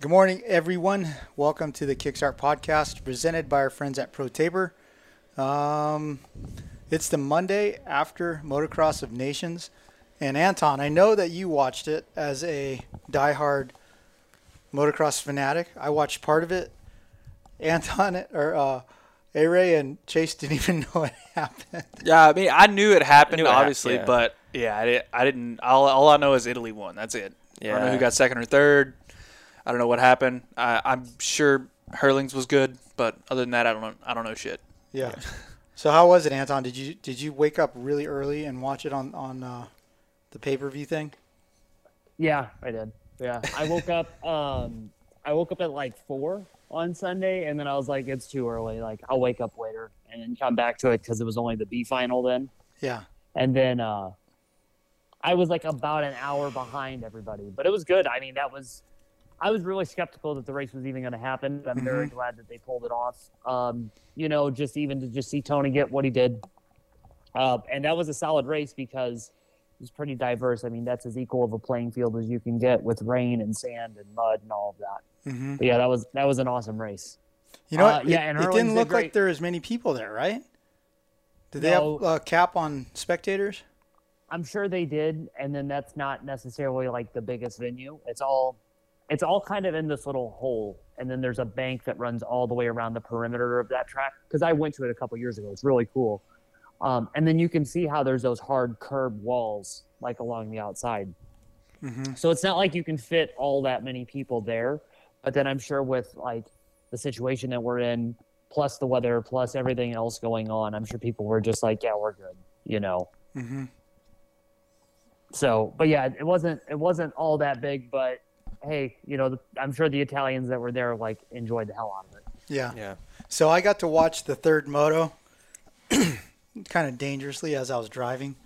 Good morning, everyone. Welcome to the Kickstart podcast presented by our friends at ProTaper. Um, it's the Monday after Motocross of Nations. And Anton, I know that you watched it as a diehard motocross fanatic. I watched part of it. Anton or uh, A Ray and Chase didn't even know it happened. Yeah, I mean, I knew it happened, knew it obviously, happened, yeah. but yeah, I, did, I didn't. All, all I know is Italy won. That's it. I don't know who got second or third. I don't know what happened. I, I'm sure Herlings was good, but other than that, I don't know. I don't know shit. Yeah. So how was it, Anton? Did you did you wake up really early and watch it on on uh, the pay per view thing? Yeah, I did. Yeah, I woke up. Um, I woke up at like four on Sunday, and then I was like, "It's too early. Like, I'll wake up later and then come back to it because it was only the B final then." Yeah. And then uh, I was like about an hour behind everybody, but it was good. I mean, that was. I was really skeptical that the race was even going to happen. I'm very glad that they pulled it off. Um, you know, just even to just see Tony get what he did, uh, and that was a solid race because it was pretty diverse. I mean, that's as equal of a playing field as you can get with rain and sand and mud and all of that. hmm But yeah, that was that was an awesome race. You know, Uh, what? yeah, it, and it didn't did look like great. there was many people there, right? Did they No. have a cap on spectators? I'm sure they did, and then that's not necessarily like the biggest venue. It's all it's all kind of in this little hole, and then there's a bank that runs all the way around the perimeter of that track. Because I went to it a couple years ago. It's really cool. Um, and then you can see how there's those hard curb walls like along the outside. Mm-hmm. So it's not like you can fit all that many people there. But then I'm sure with like the situation that we're in, plus the weather, plus everything else going on, I'm sure people were just like, yeah, we're good, you know. Mm-hmm. So, but yeah, it wasn't it wasn't all that big, but hey, you know, the, I'm sure the Italians that were there like enjoyed the hell out of it. Yeah. Yeah. So I got to watch the third moto kind of dangerously as I was driving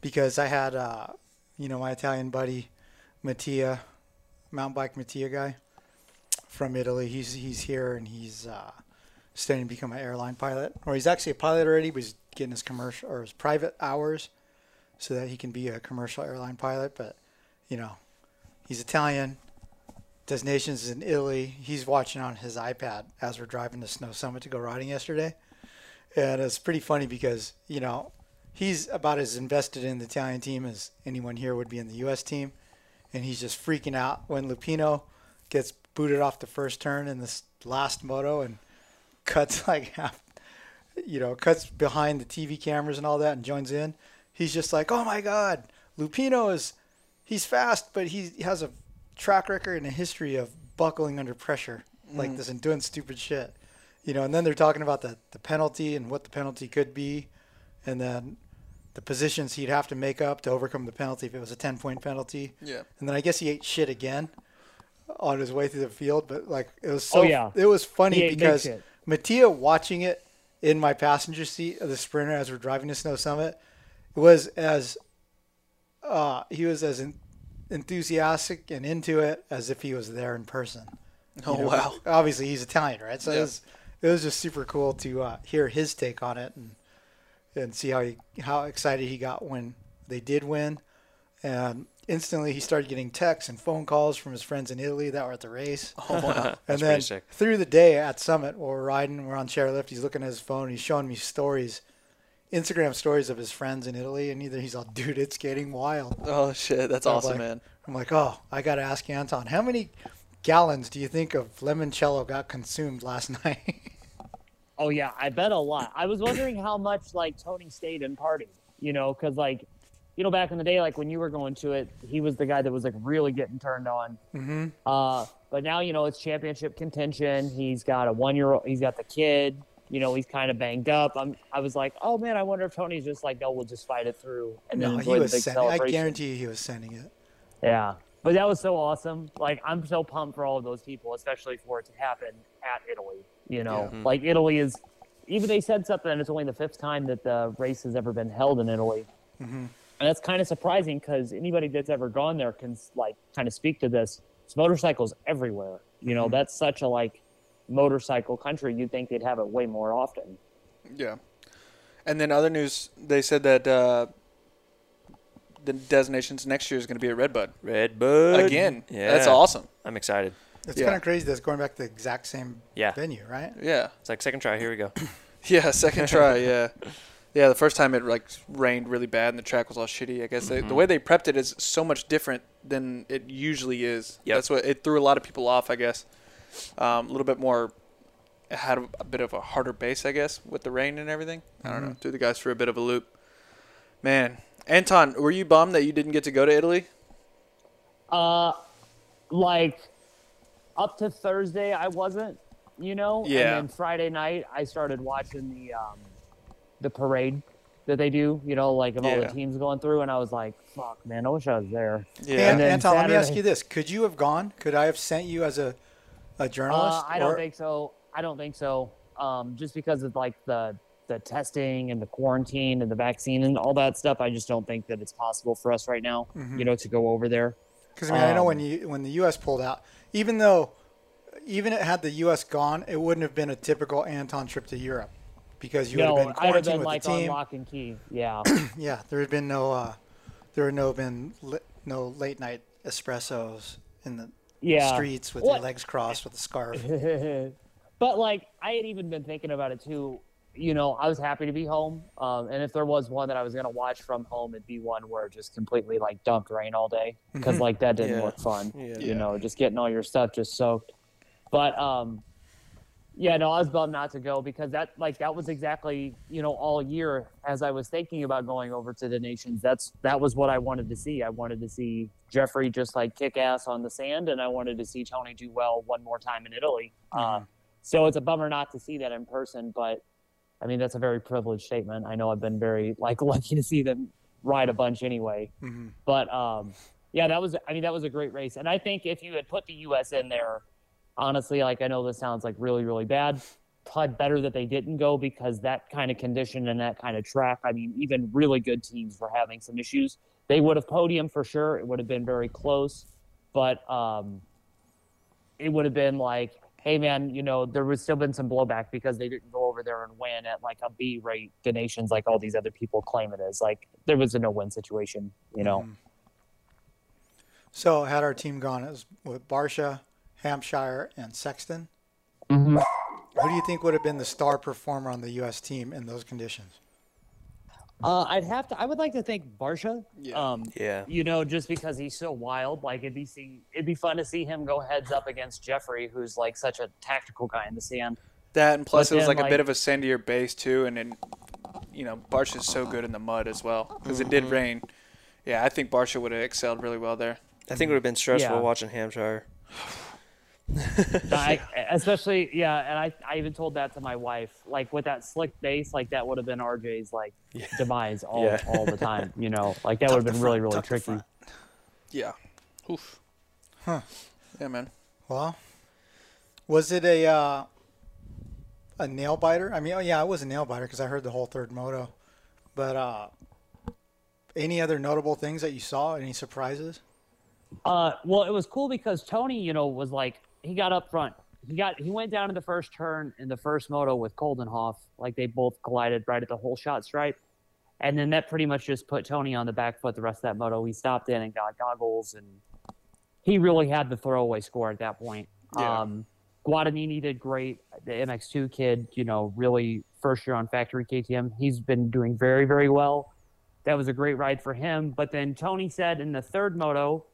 because I had, uh, you know, my Italian buddy, Mattia, mountain bike Mattia guy from Italy. He's he's here and he's uh, studying to become an airline pilot, or he's actually a pilot already, but he's getting his commercial or his private hours so that he can be a commercial airline pilot. But you know, he's Italian. Does nations in Italy. He's watching on his iPad as we're driving to Snow Summit to go riding yesterday, and it's pretty funny because you know he's about as invested in the Italian team as anyone here would be in the U.S. team, and he's just freaking out when Lupino gets booted off the first turn in this last moto and cuts like half, you know, cuts behind the TV cameras and all that and joins in. He's just like, oh my God, Lupino is, he's fast, but he has a track record and a history of buckling under pressure like mm. this and doing stupid shit. You know, and then they're talking about the, the penalty and what the penalty could be, and then the positions he'd have to make up to overcome the penalty if it was a 10 point penalty. Yeah. And then I guess he ate shit again on his way through the field, but like it was so Oh, yeah. it was funny because. Mattia watching it in my passenger seat of the Sprinter as we're driving to Snow Summit was as uh, he was as en- enthusiastic and into it as if he was there in person. Oh You know, wow. Obviously, he's Italian, right? So it was it was just super cool to uh, hear his take on it and and see how he how excited he got when they did win. And instantly, he started getting texts and phone calls from his friends in Italy that were at the race. Oh wow. And then through the day at Summit, while we're riding, we're on chairlift. He's looking at his phone. He's showing me stories, Instagram stories of his friends in Italy, and either he's all, "Dude, it's getting wild." oh shit, that's I was awesome, like- man. I'm like, "Oh, I got to ask Anton, how many gallons do you think of limoncello got consumed last night?" Oh yeah, I bet a lot. I was wondering how much like Tony stayed and partied, you know, because like, you know, back in the day, like when you were going to it, he was the guy that was like really getting turned on. mm-hmm. Uh, but now you know it's championship contention. He's got a one year old. He's got the kid. You know, he's kind of banged up. I'm. I was like, oh man, I wonder if Tony's just like, no, we'll just fight it through and then No, he enjoy the was big sending. I guarantee you, he was sending it. Yeah. but that was so awesome. Like I'm so pumped for all of those people, especially for it to happen at Italy. You know, Yeah. like Italy is. Even they said something, and it's only the fifth time that the race has ever been held in Italy. Mm-hmm. And that's kind of surprising because anybody that's ever gone there can like kind of speak to this. It's motorcycles everywhere. You know, mm-hmm. that's such a like motorcycle country. You'd think they'd have it way more often. Yeah. And then other news, they said that uh, the Des Nations next year is going to be at Redbud Red Bud again. Yeah, That's awesome. I'm excited. It's Yeah. kind of crazy that's going back to the exact same Yeah. venue, right? Yeah. It's like second try. Here we go. Yeah, second try. Yeah, yeah. The first time it like rained really bad and the track was all shitty. I guess they, the way they prepped it is so much different than it usually is. Yep. That's what it threw a lot of people off. I guess um, a little bit more. Had a, a bit of a harder base, I guess, with the rain and everything. I don't know. Threw the guys for a bit of a loop. Man, Anton, were you bummed that you didn't get to go to Italy? Uh, like up to Thursday, I wasn't. You know. Yeah. And then Friday night, I started watching the um, the parade that they do. You know, like of all the teams going through, and I was like, "Fuck, man, I wish I was there." Yeah. And, then Anton, let me ask you this: Could you have gone? Could I have sent you as a a journalist? Uh, I don't or- think so. I don't think so. Um, just because of like the the testing and the quarantine and the vaccine and all that stuff, I just don't think that it's possible for us right now. Mm-hmm. You know, to go over there. Because I mean, I know when Um, you when the U.S. pulled out, even though even it had the U.S. gone, it wouldn't have been a typical Anton trip to Europe because you no, would have been I'd have quarantined been with like the on team. lock and key. Yeah. Yeah, there had been no uh, there had no been li- no late night espressos in the yeah. streets with What- your legs crossed with a scarf. but like I had even been thinking about it too. You know, I was happy to be home, um, and if there was one that I was gonna watch from home, it'd be one where it just completely like dumped rain all day because like that didn't Yeah. look fun. Yeah. Yeah. You know, just getting all your stuff just soaked. But um, yeah, no, I was bummed not to go because that like that was exactly you know all year as I was thinking about going over to the nations. That's that was what I wanted to see. I wanted to see Jeffrey just like kick ass on the sand, and I wanted to see Tony do well one more time in Italy. Uh, so it's a bummer not to see that in person, but I mean that's a very privileged statement. I know I've been very like lucky to see them ride a bunch anyway. Mhm. But um, yeah, that was I mean that was a great race, and I think if you had put the U.S. in there, honestly, like I know this sounds like really really bad, probably better that they didn't go because that kind of condition and that kind of track. I mean, even really good teams were having some issues. They would have podium for sure. It would have been very close, but um, it would have been like, hey man, you know, there would still been some blowback because they didn't go over there and win at like a B rate Des Nations like all these other people claim it is. Like there was a no win situation, you know. So had our team gone, it was with Barcia, Hampshire, and Sexton. Mm-hmm. Who do you think would have been the star performer on the U.S. team in those conditions? Uh, I'd have to. I would like to think Barcia. Yeah. Um, Yeah. you know, just because he's so wild, like it'd be see, it'd be fun to see him go heads up against Jeffrey, who's like such a tactical guy in the sand. That and plus But it was then, like, a bit of a sandier base too, and then you know Barcia's so good in the mud as well because it did rain. Yeah, I think Barcia would have excelled really well there. I think it would have been stressful Yeah. watching Hampshire. I, especially, yeah, and I, I even told that to my wife. Like with that slick base, like that would have been RJ's like demise all, Yeah. all the time. You know, like that would have been really really tricky. Yeah. Oof. Huh. Yeah, man. Well, was it a uh, a nail biter? I mean, oh yeah, it was a nail biter because I heard the whole third moto. But uh, any other notable things that you saw? Any surprises? Uh, well, it was cool because Tony, you know, was like he got up front. He got he went down in the first turn in the first moto with Coldenhoff. Like they both collided right at the whole shot stripe, and then that pretty much just put Tony on the back foot the rest of that moto. He stopped in and got goggles, and he really had the throwaway score at that point. Yeah. Um, Guadagnini did great. The MX2 kid, you know, really first year on factory KTM. He's been doing very, very well. That was a great ride for him. But then Tony said in the third moto,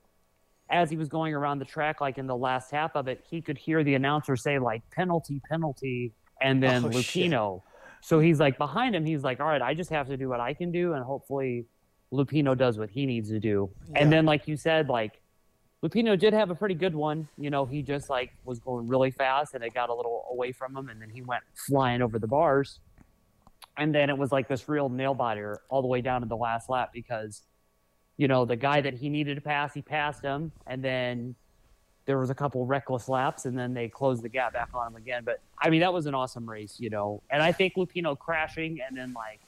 as he was going around the track, like in the last half of it, he could hear the announcer say like penalty, penalty, and then Oh, shit. Lupino. So he's like behind him. He's like, all right, I just have to do what I can do, and hopefully Lupino does what he needs to do. And then, like you said, like Lupino did have a pretty good one. You know, he just like was going really fast, and it got a little away from him, and then he went flying over the bars. And then it was like this real nail biter all the way down to the last lap because you know, the guy that he needed to pass, he passed him, and then there was a couple reckless laps, and then they closed the gap back on him again. But I mean, that was an awesome race, you know. And I think Lupino crashing and then like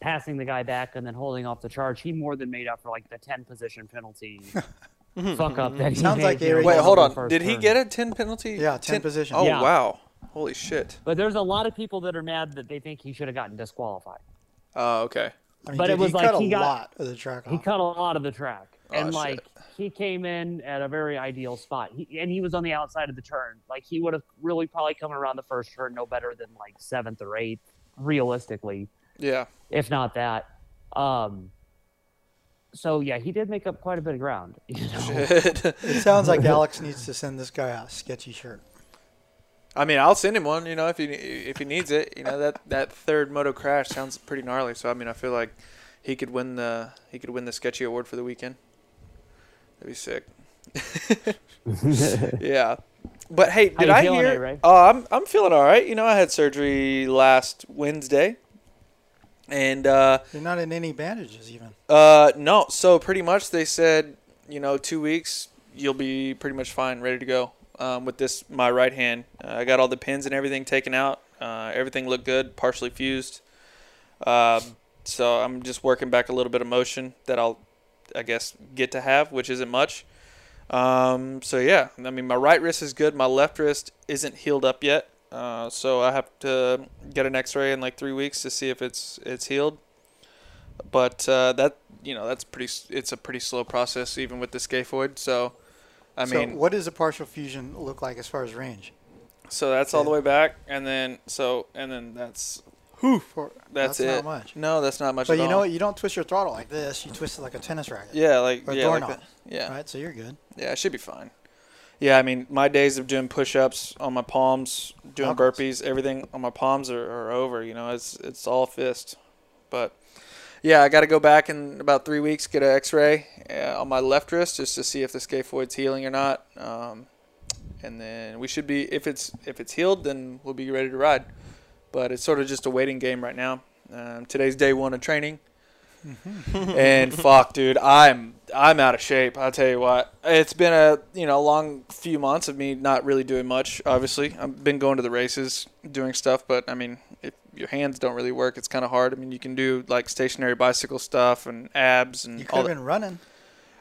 passing the guy back and then holding off the charge, he more than made up for like the ten position penalty fuck up that he Sounds made, like you know, Wait, hold on. first Did he turn. get a 10 penalty? Yeah, 10 position. Oh, Yeah. wow. Holy shit. But there's a lot of people that are mad that they think he should have gotten disqualified. Oh, okay. I mean, But dude, it was like he like cut he a got- lot of the track He cut a lot of the track, Oh, and shit. like he came in at a very ideal spot. He, and he was on the outside of the turn. Like he would have really probably come around the first turn no better than like seventh or eighth, realistically, Yeah. if not that. Um. So yeah, he did make up quite a bit of ground. You know? It sounds like Alex needs to send this guy a sketchy shirt. I mean, I'll send him one, you know, if he if he needs it. You know, that that third moto crash sounds pretty gnarly. So I mean, I feel like he could win the he could win the sketchy award for the weekend. That'd be sick. yeah. But hey, How did you I hear? A-Ray? Oh, I'm I'm feeling all right. You know, I had surgery last Wednesday, and uh, You're not in any bandages even. uh, no. So pretty much they said, you know, two weeks you'll be pretty much fine, ready to go. Um, with this, my right hand, uh, I got all the pins and everything taken out. Uh, everything looked good, partially fused. Um, so I'm just working back a little bit of motion that I'll, I guess, get to have, which isn't much. Um, so yeah, I mean, my right wrist is good. My left wrist isn't healed up yet. Uh, so I have to get an X-ray in like three weeks to see if it's it's healed. But uh, that you know that's pretty. It's a pretty slow process even with the scaphoid. So, I so mean, what does a partial fusion look like as far as range? so that's all the way back, and then so and then that's For, that's, that's it. not much. No, that's not much. But you know all. what? You don't twist your throttle like this. You twist it like a tennis racket. Yeah, like Or yeah, like doorknob. that. yeah, Right. So you're good. yeah. It should be fine. Yeah, I mean, my days of doing push-ups on my palms, doing burpees, everything on my palms are, are over. You know, it's it's all fist. But yeah, I got to go back in about three weeks, get an X-ray uh, on my left wrist just to see if the scaphoid's healing or not. Um, and then we should be if it's if it's healed, then we'll be ready to ride. But it's sort of just a waiting game right now. Um, today's day one of training. and fuck, dude, I'm I'm out of shape. I'll tell you what. It's been a you know long few months of me not really doing much. Obviously, I've been going to the races, doing stuff, but I mean, if your hands don't really work, it's kind of hard. I mean, you can do like stationary bicycle stuff and abs and You could have been running.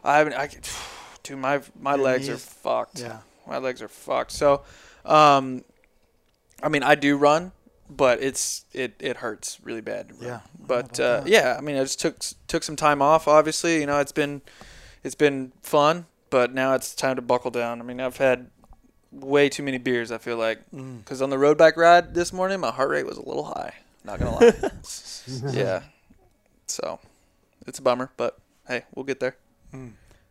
I haven't. I, could- dude, my my Your legs are fucked. Yeah. My legs are fucked. So, um, I mean, I do run, but it's it it hurts really bad. Yeah. But uh, yeah, I mean, I just took took some time off. Obviously, you know, it's been it's been fun, but now it's time to buckle down. I mean, I've had way too many beers. I feel like Mm. because on the road back ride this morning, my heart rate was a little high. Not gonna lie. yeah. So it's a bummer, but hey, we'll get there.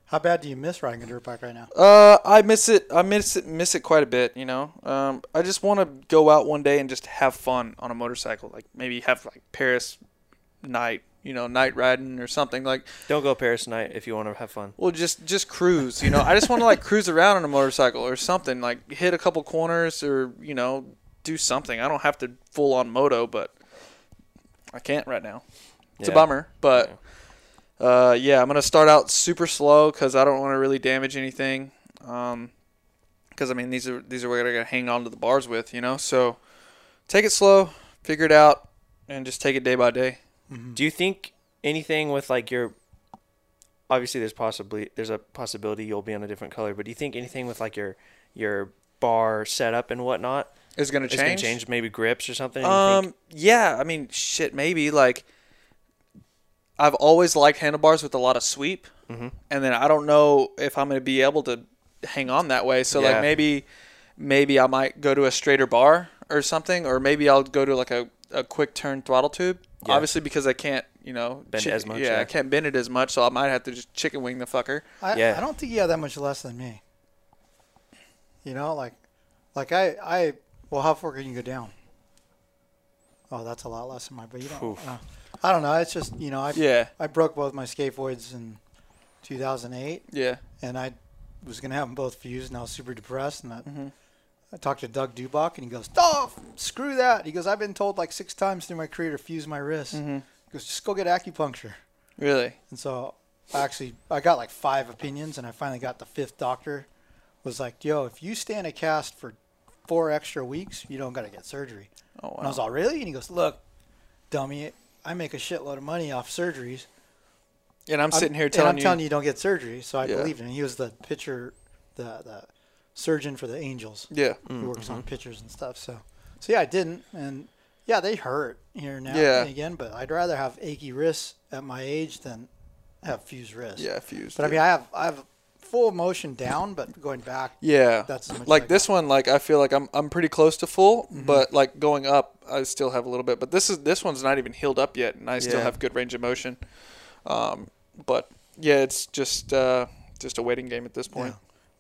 How bad do you miss riding a dirt bike right now? Uh, I miss it. I miss it. Miss it quite a bit. You know. Um, I just want to go out one day and just have fun on a motorcycle. Like maybe have like Paris night. You know, night riding or something like. Don't go Paris night if you want to have fun. Well, just just cruise. You know, I just want to like cruise around on a motorcycle or something. Like hit a couple corners or you know do something. I don't have to full on moto, but I can't right now. It's a bummer, but uh, yeah, I'm gonna start out super slow because I don't want to really damage anything. Um, because I mean these are these are what I gotta hang on to the bars with, you know. So take it slow, figure it out, and just take it day by day. Do you think anything with like your obviously there's possibly there's a possibility you'll be on a different color, but do you think anything with like your your bar setup and whatnot Is gonna is change? gonna change? Maybe grips or something. Um, yeah, I mean, shit, maybe like I've always liked handlebars with a lot of sweep, Mhm. and then I don't know if I'm gonna be able to hang on that way. So Yeah. like maybe, maybe I might go to a straighter bar or something, or maybe I'll go to like a, a quick turn throttle tube. Yeah. Obviously, because I can't, you know, Bend it as much, Yeah, yeah. I can't bend it as much, so I might have to just chicken wing the fucker. I, Yeah. I don't think you have that much less than me. You know, like, like I, I, well, how far can you go down? Oh, that's a lot less than mine, but you don't. Uh, I don't know. It's just you know, I, Yeah, I broke both my scaphoids in 2008, yeah, and I was gonna have them both fused, and I was super depressed. And I, Mhm. I talked to Doug Dubach, and he goes, "Oh, screw that." He goes, "I've been told like six times through my career to fuse my wrist." hmm He goes, "Just go get acupuncture." really. And so I actually I got like five opinions, and I finally got the fifth doctor. Was like, yo, if you stay in a cast for four extra weeks, you don't got to get surgery. Oh wow. And I was all, really? And he goes, look, dummy, I make a shitload of money off surgeries. and I'm sitting here and telling I'm you. telling you, you don't get surgery. So I Yeah. believed him. He was the pitcher, the the surgeon for the Angels. yeah. He works Mm-hmm. on pitchers and stuff. So, so yeah, I didn't, and yeah, they hurt here now Yeah. and again. But I'd rather have achy wrists at my age than have fused wrists. Yeah. Fused. But I mean, I have I have full motion down, but going back, Yeah, That's like this one. Like I feel like I'm I'm pretty close to full, Mm-hmm. but like going up, I still have a little bit. But this is this one's not even healed up yet, and I still Yeah. have good range of motion. Um, but yeah, it's just uh, just a waiting game at this yeah.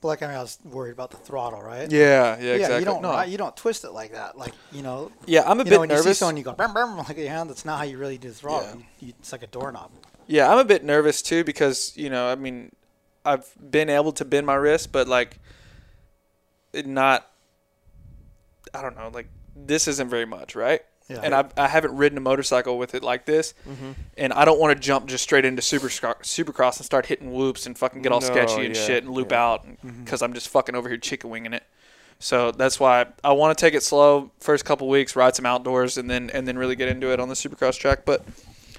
But like I mean, I was worried about the throttle, right? Yeah, yeah, exactly. you don't no. you don't twist it like that. Like you know, yeah, I'm a you bit know when you see nervous. someone, you go brum, brum, like your hand. That's not how you really do the throttle. Yeah. You, you, it's like a doorknob. Yeah, I'm a bit nervous too because you know, I mean, I've been able to bend my wrist, but like, it not. I don't know, like this isn't very much, right? Yeah. And I I haven't ridden a motorcycle with it like this, Mm-hmm. and I don't want to jump just straight into super supercross and start hitting whoops and fucking get all No, sketchy and yeah, shit and loop yeah. out because I'm just fucking over here chicken winging it. So that's why I want to take it slow first couple weeks, ride some outdoors, and then and then really get into it on the supercross track. But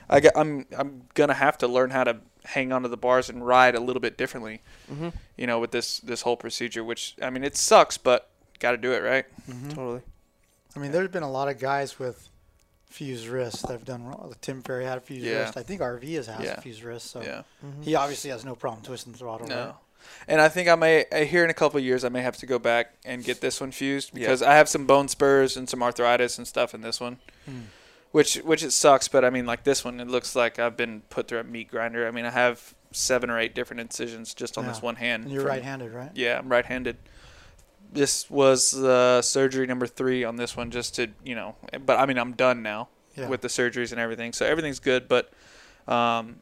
I get, I'm I'm gonna have to learn how to hang onto the bars and ride a little bit differently. Mm-hmm. You know, with this this whole procedure, which I mean, it sucks, but got to do it right. Totally. I mean, there's been a lot of guys with fused wrists that have done wrong. Tim Ferry had a fused Yeah. wrist. I think RV has has Yeah. a fused wrist. So Yeah. he obviously has no problem twisting the throttle. No. Right? And I think I may uh, here in a couple of years I may have to go back and get this one fused Yeah. because I have some bone spurs and some arthritis and stuff in this one. Hmm. Which which it sucks, but I mean like this one it looks like I've been put through a meat grinder. I mean I have seven or eight different incisions just on this one hand. And you're from- right-handed, right? Yeah, I'm right-handed. This was uh, surgery number three on this one, just to you know. But I mean, I'm done now Yeah. with the surgeries and everything, so everything's good. But um,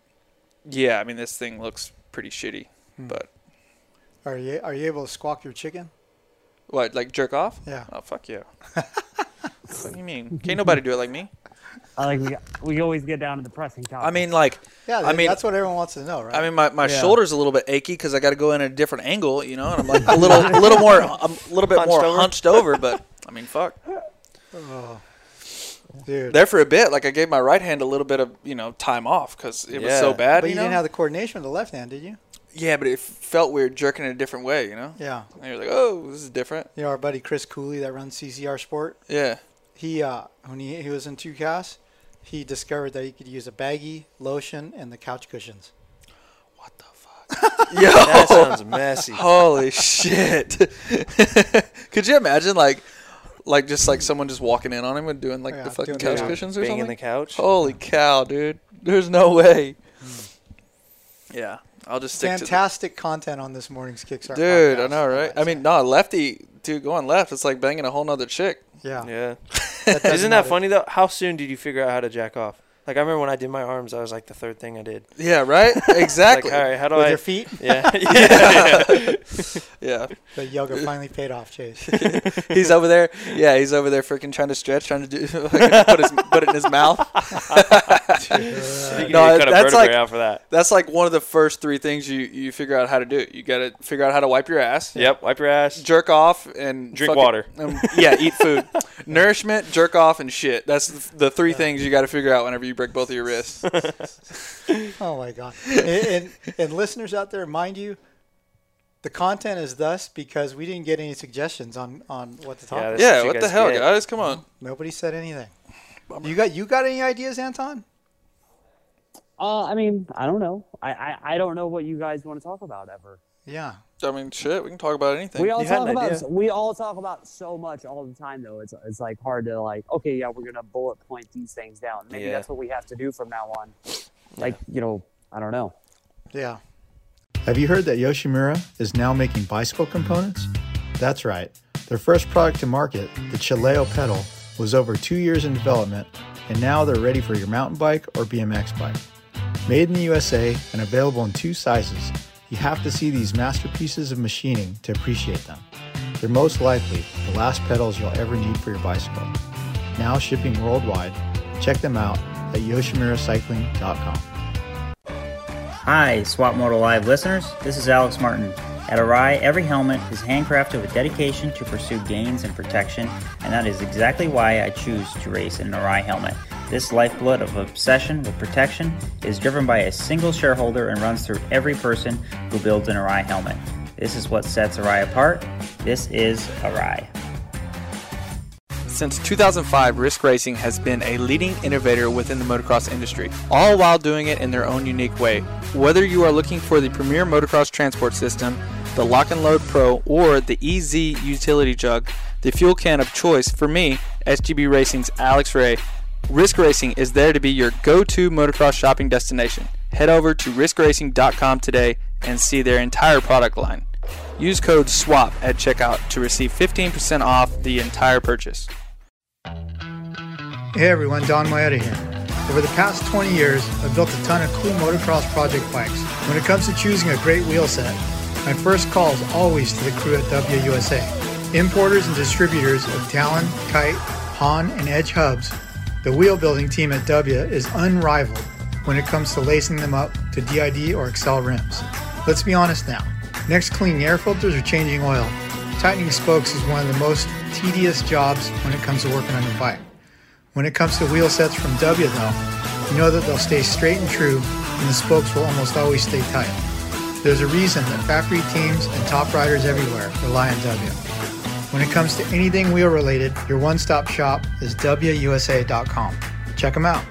yeah, I mean, this thing looks pretty shitty. Hmm. But Are you are you able to squawk your chicken? what, like jerk off? Yeah. Oh fuck yeah. what do you mean? Can't nobody do it like me. I like we, we always get down to the pressing topic. I mean, like, Yeah, I mean- that's what everyone wants to know, right? I mean, my, my Yeah. shoulder's a little bit achy because I got to go in at a different angle, you know, and I'm like a little, a little more, a little bit Hunched more over? hunched over. But I mean, fuck. oh, dude. there for a bit. Like I gave my right hand a little bit of you know time off because it was so bad. but you, you know? didn't have the coordination with the left hand, did you? yeah, but it felt weird jerking it a different way. You know, Yeah. and you're like, oh, this is different. You know, our buddy Chris Cooley that runs CCR Sport. Yeah. He uh, when he he was in two casts, he discovered that he could use a baggie, lotion, and the couch cushions. What the fuck? Yo, That sounds messy. holy shit! Could you imagine like, like just like someone just walking in on him and doing like Yeah, the fucking couch the- cushions or something? Banging something? the couch. Holy cow, dude! There's no way. Yeah, I'll just stick to. Fantastic content on this morning's Kickstarter. Dude, I know, right? I mean, say. no, lefty, dude, going left, it's like banging a whole nother chick. yeah. Yeah. That doesn't Isn't that matter. funny though? How soon did you figure out how to jack off? Like I remember when I did my arms, I was like the third thing I did. Yeah, right? Exactly. Like, all right, how do With I? your feet, Yeah. yeah. yeah. the yoga finally paid off, Chase. He's over there. Yeah, he's over there freaking trying to stretch, trying to do put his put it in his mouth. No, need cut that's vertebrae like- out for that. That's like one of the first three things you you figure out how to do. You got to figure out how to wipe your ass. Yep. Wipe your ass. Jerk off and Drink fucking- water. um, yeah, eat food, nourishment, jerk off, and shit. That's the, the three things you got to figure out whenever you break both of your wrists. Oh my god! And, and, and listeners out there, mind you, the content is thus because we didn't get any suggestions on on what to talk. Yeah, about. Yeah, what what the hell, get. guys? Come on. Nobody said anything. You got you got any ideas, Anton? uh, I mean, I don't know. I, I, I don't know what you guys want to talk about ever. Yeah. I mean, shit, we can talk about anything. We all You had talk an about idea. we all talk about so much all the time though. It's it's like hard to like okay yeah we're gonna bullet point these things down. Maybe Yeah. that's what we have to do from now on. Like you know I don't know. Yeah. Have you heard that Yoshimura is now making bicycle components? That's right. Their first product to market, the Chileo pedal, was over two years in development, and now they're ready for your mountain bike or BMX bike. Made in the USA and available in two sizes, you have to see these masterpieces of machining to appreciate them. They're most likely the last pedals you'll ever need for your bicycle. Now shipping worldwide, check them out at yoshimuracycling.com. Hi, Swap Moto Live listeners. This is Alex Martin. At Arai, every helmet is handcrafted with dedication to pursue gains and protection, and that is exactly why I choose to race in an Arai helmet. This lifeblood of obsession with protection is driven by a single shareholder and runs through every person who builds an Arai helmet. This is what sets Arai apart. This is Arai. Since 2005, Risk Racing has been a leading innovator within the motocross industry, all while doing it in their own unique way. Whether you are looking for the premier motocross transport system, the Lock and Load Pro, or the EZ utility jug, the fuel can of choice for me, SGB Racing's Alex Ray, Risk Racing is there to be your go to motocross shopping destination. Head over to riskracing.com today and see their entire product line. Use code SWAP at checkout to receive 15% off the entire purchase. Hey everyone, Donn Maeda here. Over the past 20 years, I've built a ton of cool motocross project bikes. When it comes to choosing a great wheel set, my first call is always to the crew at WUSA. Importers and distributors of Talon, Kite, Haan, and Edge hubs, the wheel building team at W is unrivaled when it comes to lacing them up to DID or Excel rims. Let's be honest now. Next cleaning air filters or changing oil, tightening spokes is one of the most tedious jobs when it comes to working on your bike. When it comes to wheel sets from W, though, you know that they'll stay straight and true, and the spokes will almost always stay tight. There's a reason that factory teams and top riders everywhere rely on W. When it comes to anything wheel related, your one stop shop is WUSA.com. Check them out.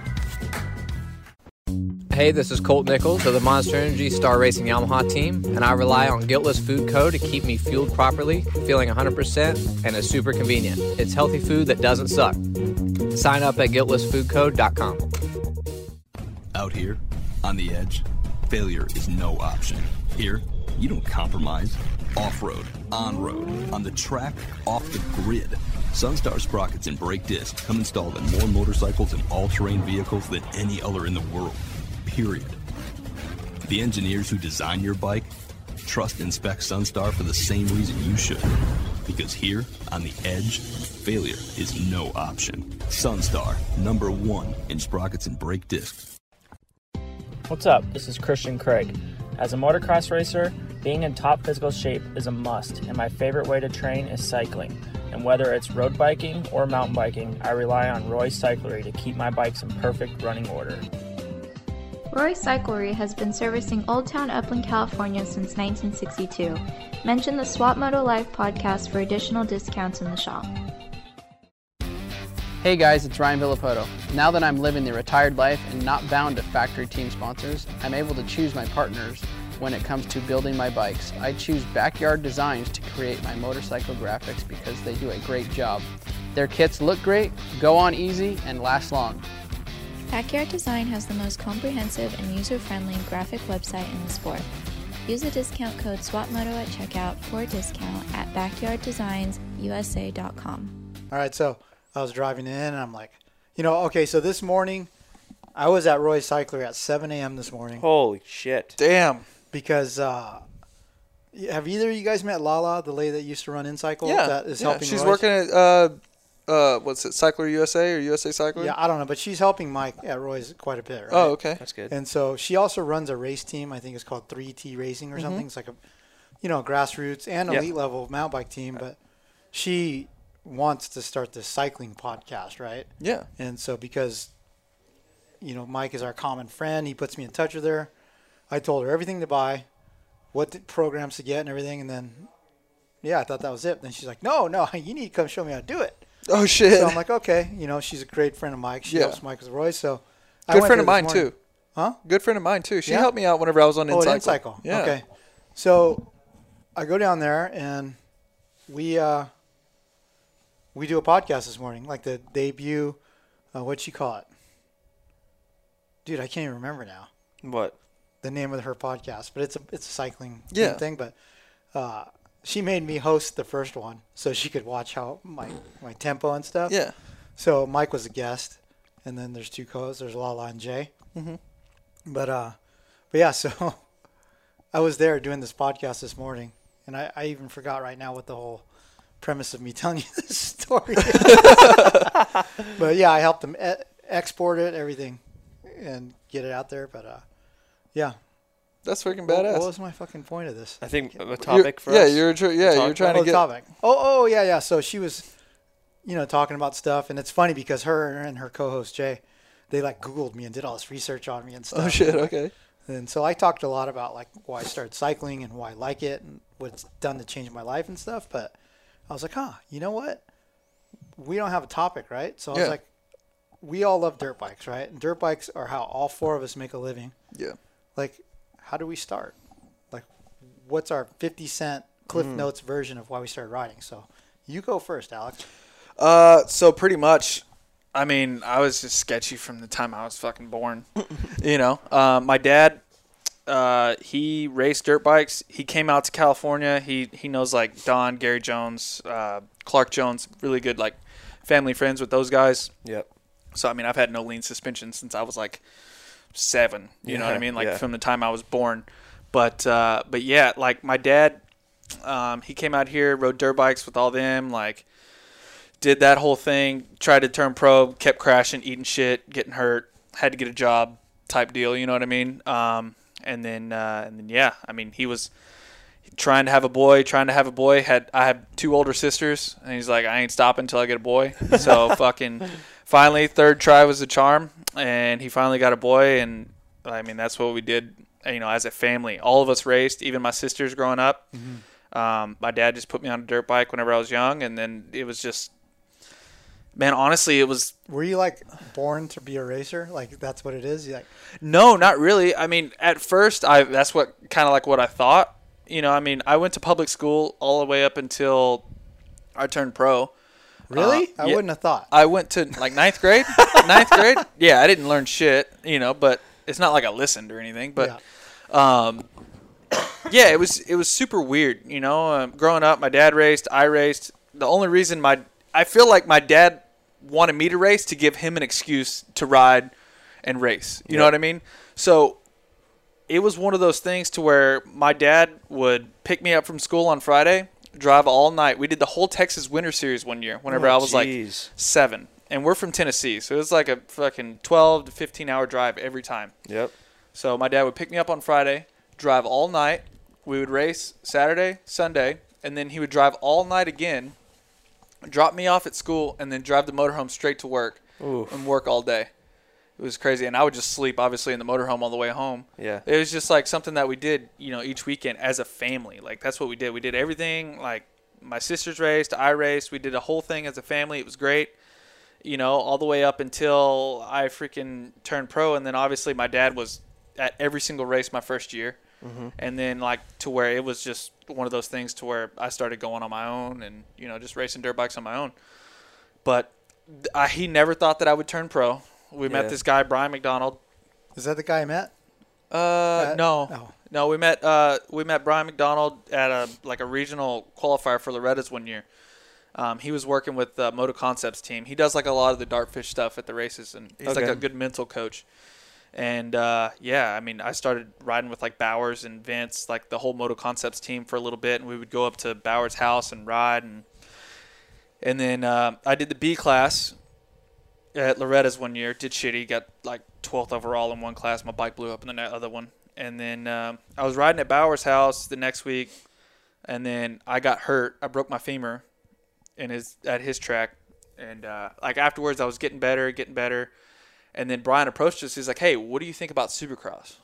Hey, this is Colt Nichols of the Monster Energy Star Racing Yamaha team, and I rely on Guiltless Food Co. to keep me fueled properly, feeling 100%, and is super convenient. It's healthy food that doesn't suck. Sign up at guiltlessfoodco.com. Out here, on the edge, failure is no option. Here, you don't compromise. Off road, on road, on the track, off the grid. Sunstar sprockets and brake discs come installed in more motorcycles and all terrain vehicles than any other in the world. Period. The engineers who design your bike trust and spec Sunstar for the same reason you should. Because here, on the edge, failure is no option. Sunstar, number one in sprockets and brake discs. What's up? This is Christian Craig. As a motocross racer, being in top physical shape is a must, and my favorite way to train is cycling. And whether it's road biking or mountain biking, I rely on Roy Cyclery to keep my bikes in perfect running order. Roy Cyclery has been servicing Old Town Upland, California since 1962. Mention the Swap Moto Live podcast for additional discounts in the shop. Hey guys, it's Ryan Villopoto. Now that I'm living the retired life and not bound to factory team sponsors, I'm able to choose my partners when it comes to building my bikes. I choose Backyard Designs to create my motorcycle graphics because they do a great job. Their kits look great, go on easy, and last long. Backyard Design has the most comprehensive and user friendly graphic website in the sport. Use the discount code SWAPMOTO at checkout for a discount at backyarddesigns.usa.com. All right, so I was driving in and I'm like, you know, okay, so this morning I was at Roy Cycler at 7 a.m. this morning Holy shit. Damn. because uh, have either of you guys met Lala, the lady that used to run In Cycle? Yeah. that is yeah. helping. She's Roy's? working at uh, uh, what's it, Cycler USA or USA Cycler? Yeah, I don't know, but she's helping Mike at Roy's quite a bit. Right? Oh, okay. That's good. And so she also runs a race team. I think it's called 3T Racing or something. It's like a, you know, grassroots and Yep. elite level mountain bike team. But she wants to start this cycling podcast, right? Yeah. And so because, you know, Mike is our common friend, he puts me in touch with her. I told her everything to buy, what programs to get, and everything. And then, yeah, I thought that was it. Then she's like, no, no, you need to come show me how to do it. Oh shit. So I'm like, okay, you know, she's a great friend of Mike. She Yeah. helps Mike with Roy. So I Good friend of mine morning. too. Huh? Good friend of mine too. She Yeah? helped me out whenever I was on Oh, InCycle. Yeah. Okay. So I go down there and we uh, we do a podcast this morning, like the debut. Uh, what'd she call it? Dude, I can't even remember now What? the name of her podcast, but it's a it's a cycling Yeah. thing. But uh, she made me host the first one so she could watch how my my tempo and stuff. Yeah. So Mike was a guest, and then there's two co-hosts. There's Lala and Jay. Mm-hmm. But uh, but yeah, so I was there doing this podcast this morning, and I, I even forgot right now what the whole premise of me telling you this story. but yeah, I helped them e- export it, everything, and get it out there. But uh, yeah, That's freaking What, badass. what was my fucking point of this? I think a You're- topic for yeah, us. you're tr- yeah, talk you're trying oh, to get. topic. Oh, oh, yeah, yeah. So she was, you know, talking about stuff, and it's funny because her and her co-host Jay, they like Googled me and did all this research on me and stuff. Oh shit. Okay. And so I talked a lot about like why I started cycling and why I like it and what it's done to change my life and stuff. But I was like, huh, you know what? We don't have a topic, right? So I was Yeah. like, we all love dirt bikes, right? And dirt bikes are how all four of us make a living. Yeah. Like, how do we start? Like, what's our 50 cent Cliff Mm. Notes version of why we started riding? So you go first, Alex. Uh, so pretty much, I mean, I was just sketchy from the time I was fucking born. you know, uh, my dad, uh, he raced dirt bikes. He came out to California. He he knows like Don, Gary Jones, uh, Clark Jones, really good like family friends with those guys. Yep. So I mean, I've had no lean suspension since I was like seven. You know what I mean? Like yeah. from the time I was born. But uh, but yeah, like my dad, um, he came out here, rode dirt bikes with all them, like did that whole thing, tried to turn pro, kept crashing, eating shit, getting hurt, had to get a job type deal. You know what I mean? Um, and then uh, and then yeah, I mean he was trying to have a boy, trying to have a boy. Had I had two older sisters, and he's like, I ain't stopping until I get a boy. So fucking finally, third try was the charm, and he finally got a boy. And I mean that's what we did. You know, as a family, all of us raced. Even my sisters growing up. Um, my dad just put me on a dirt bike whenever I was young, and then it was just, man. Honestly, it was Were you like born to be a racer? Like that's what it is? Like no, not really. I mean, at first, I that's what kind of like what I thought. You know, I mean, I went to public school all the way up until I turned pro. really? Uh, I yeah. wouldn't have thought. I went to like ninth grade. ninth grade. Yeah, I didn't learn shit. You know, but it's not like I listened or anything. But um, yeah, it was it was super weird. You know, um, growing up, my dad raced, I raced. The only reason my I feel like my dad wanted me to race to give him an excuse to ride and race. You know what I mean? So it was one of those things to where my dad would pick me up from school on Friday, drive all night. We did the whole Texas Winter Series one year whenever Oh, I was like seven. And we're from Tennessee, so it was like a fucking 12 to 15 hour drive every time. Yep. So my dad would pick me up on Friday, drive all night. We would race Saturday, Sunday, and then he would drive all night again, drop me off at school, and then drive the motorhome straight to work Oof. and work all day. It was crazy, and I would just sleep obviously in the motorhome all the way home. Yeah. It was just like something that we did, you know, each weekend as a family. Like that's what we did. We did everything. Like my sisters raced, I raced. We did a whole thing as a family. It was great. You know, all the way up until I freaking turned pro, and then obviously my dad was at every single race my first year, Mhm. and then like to where it was just one of those things to where I started going on my own and you know just racing dirt bikes on my own. But I, he never thought that I would turn pro. We Yeah. met this guy Brian McDonald. Is that the guy I met? Uh, Uh, no, no. no. We met uh we met Brian McDonald at a like a regional qualifier for Loretta's one year. Um, he was working with the Moto Concepts team. He does like a lot of the dartfish stuff at the races, and he's like a good mental coach. And uh, yeah, I mean, I started riding with like Bowers and Vince, like the whole Moto Concepts team for a little bit, and we would go up to Bowers' house and ride, and and then uh, I did the B class at Loretta's one year. Did shitty, got like 12th overall in one class. My bike blew up in the other one, and then um, I was riding at Bowers' house the next week, and then I got hurt. I broke my femur in his at his track, and uh, like afterwards, I was getting better, getting better, and then Brian approached us. He's like, "Hey, what do you think about Supercross?"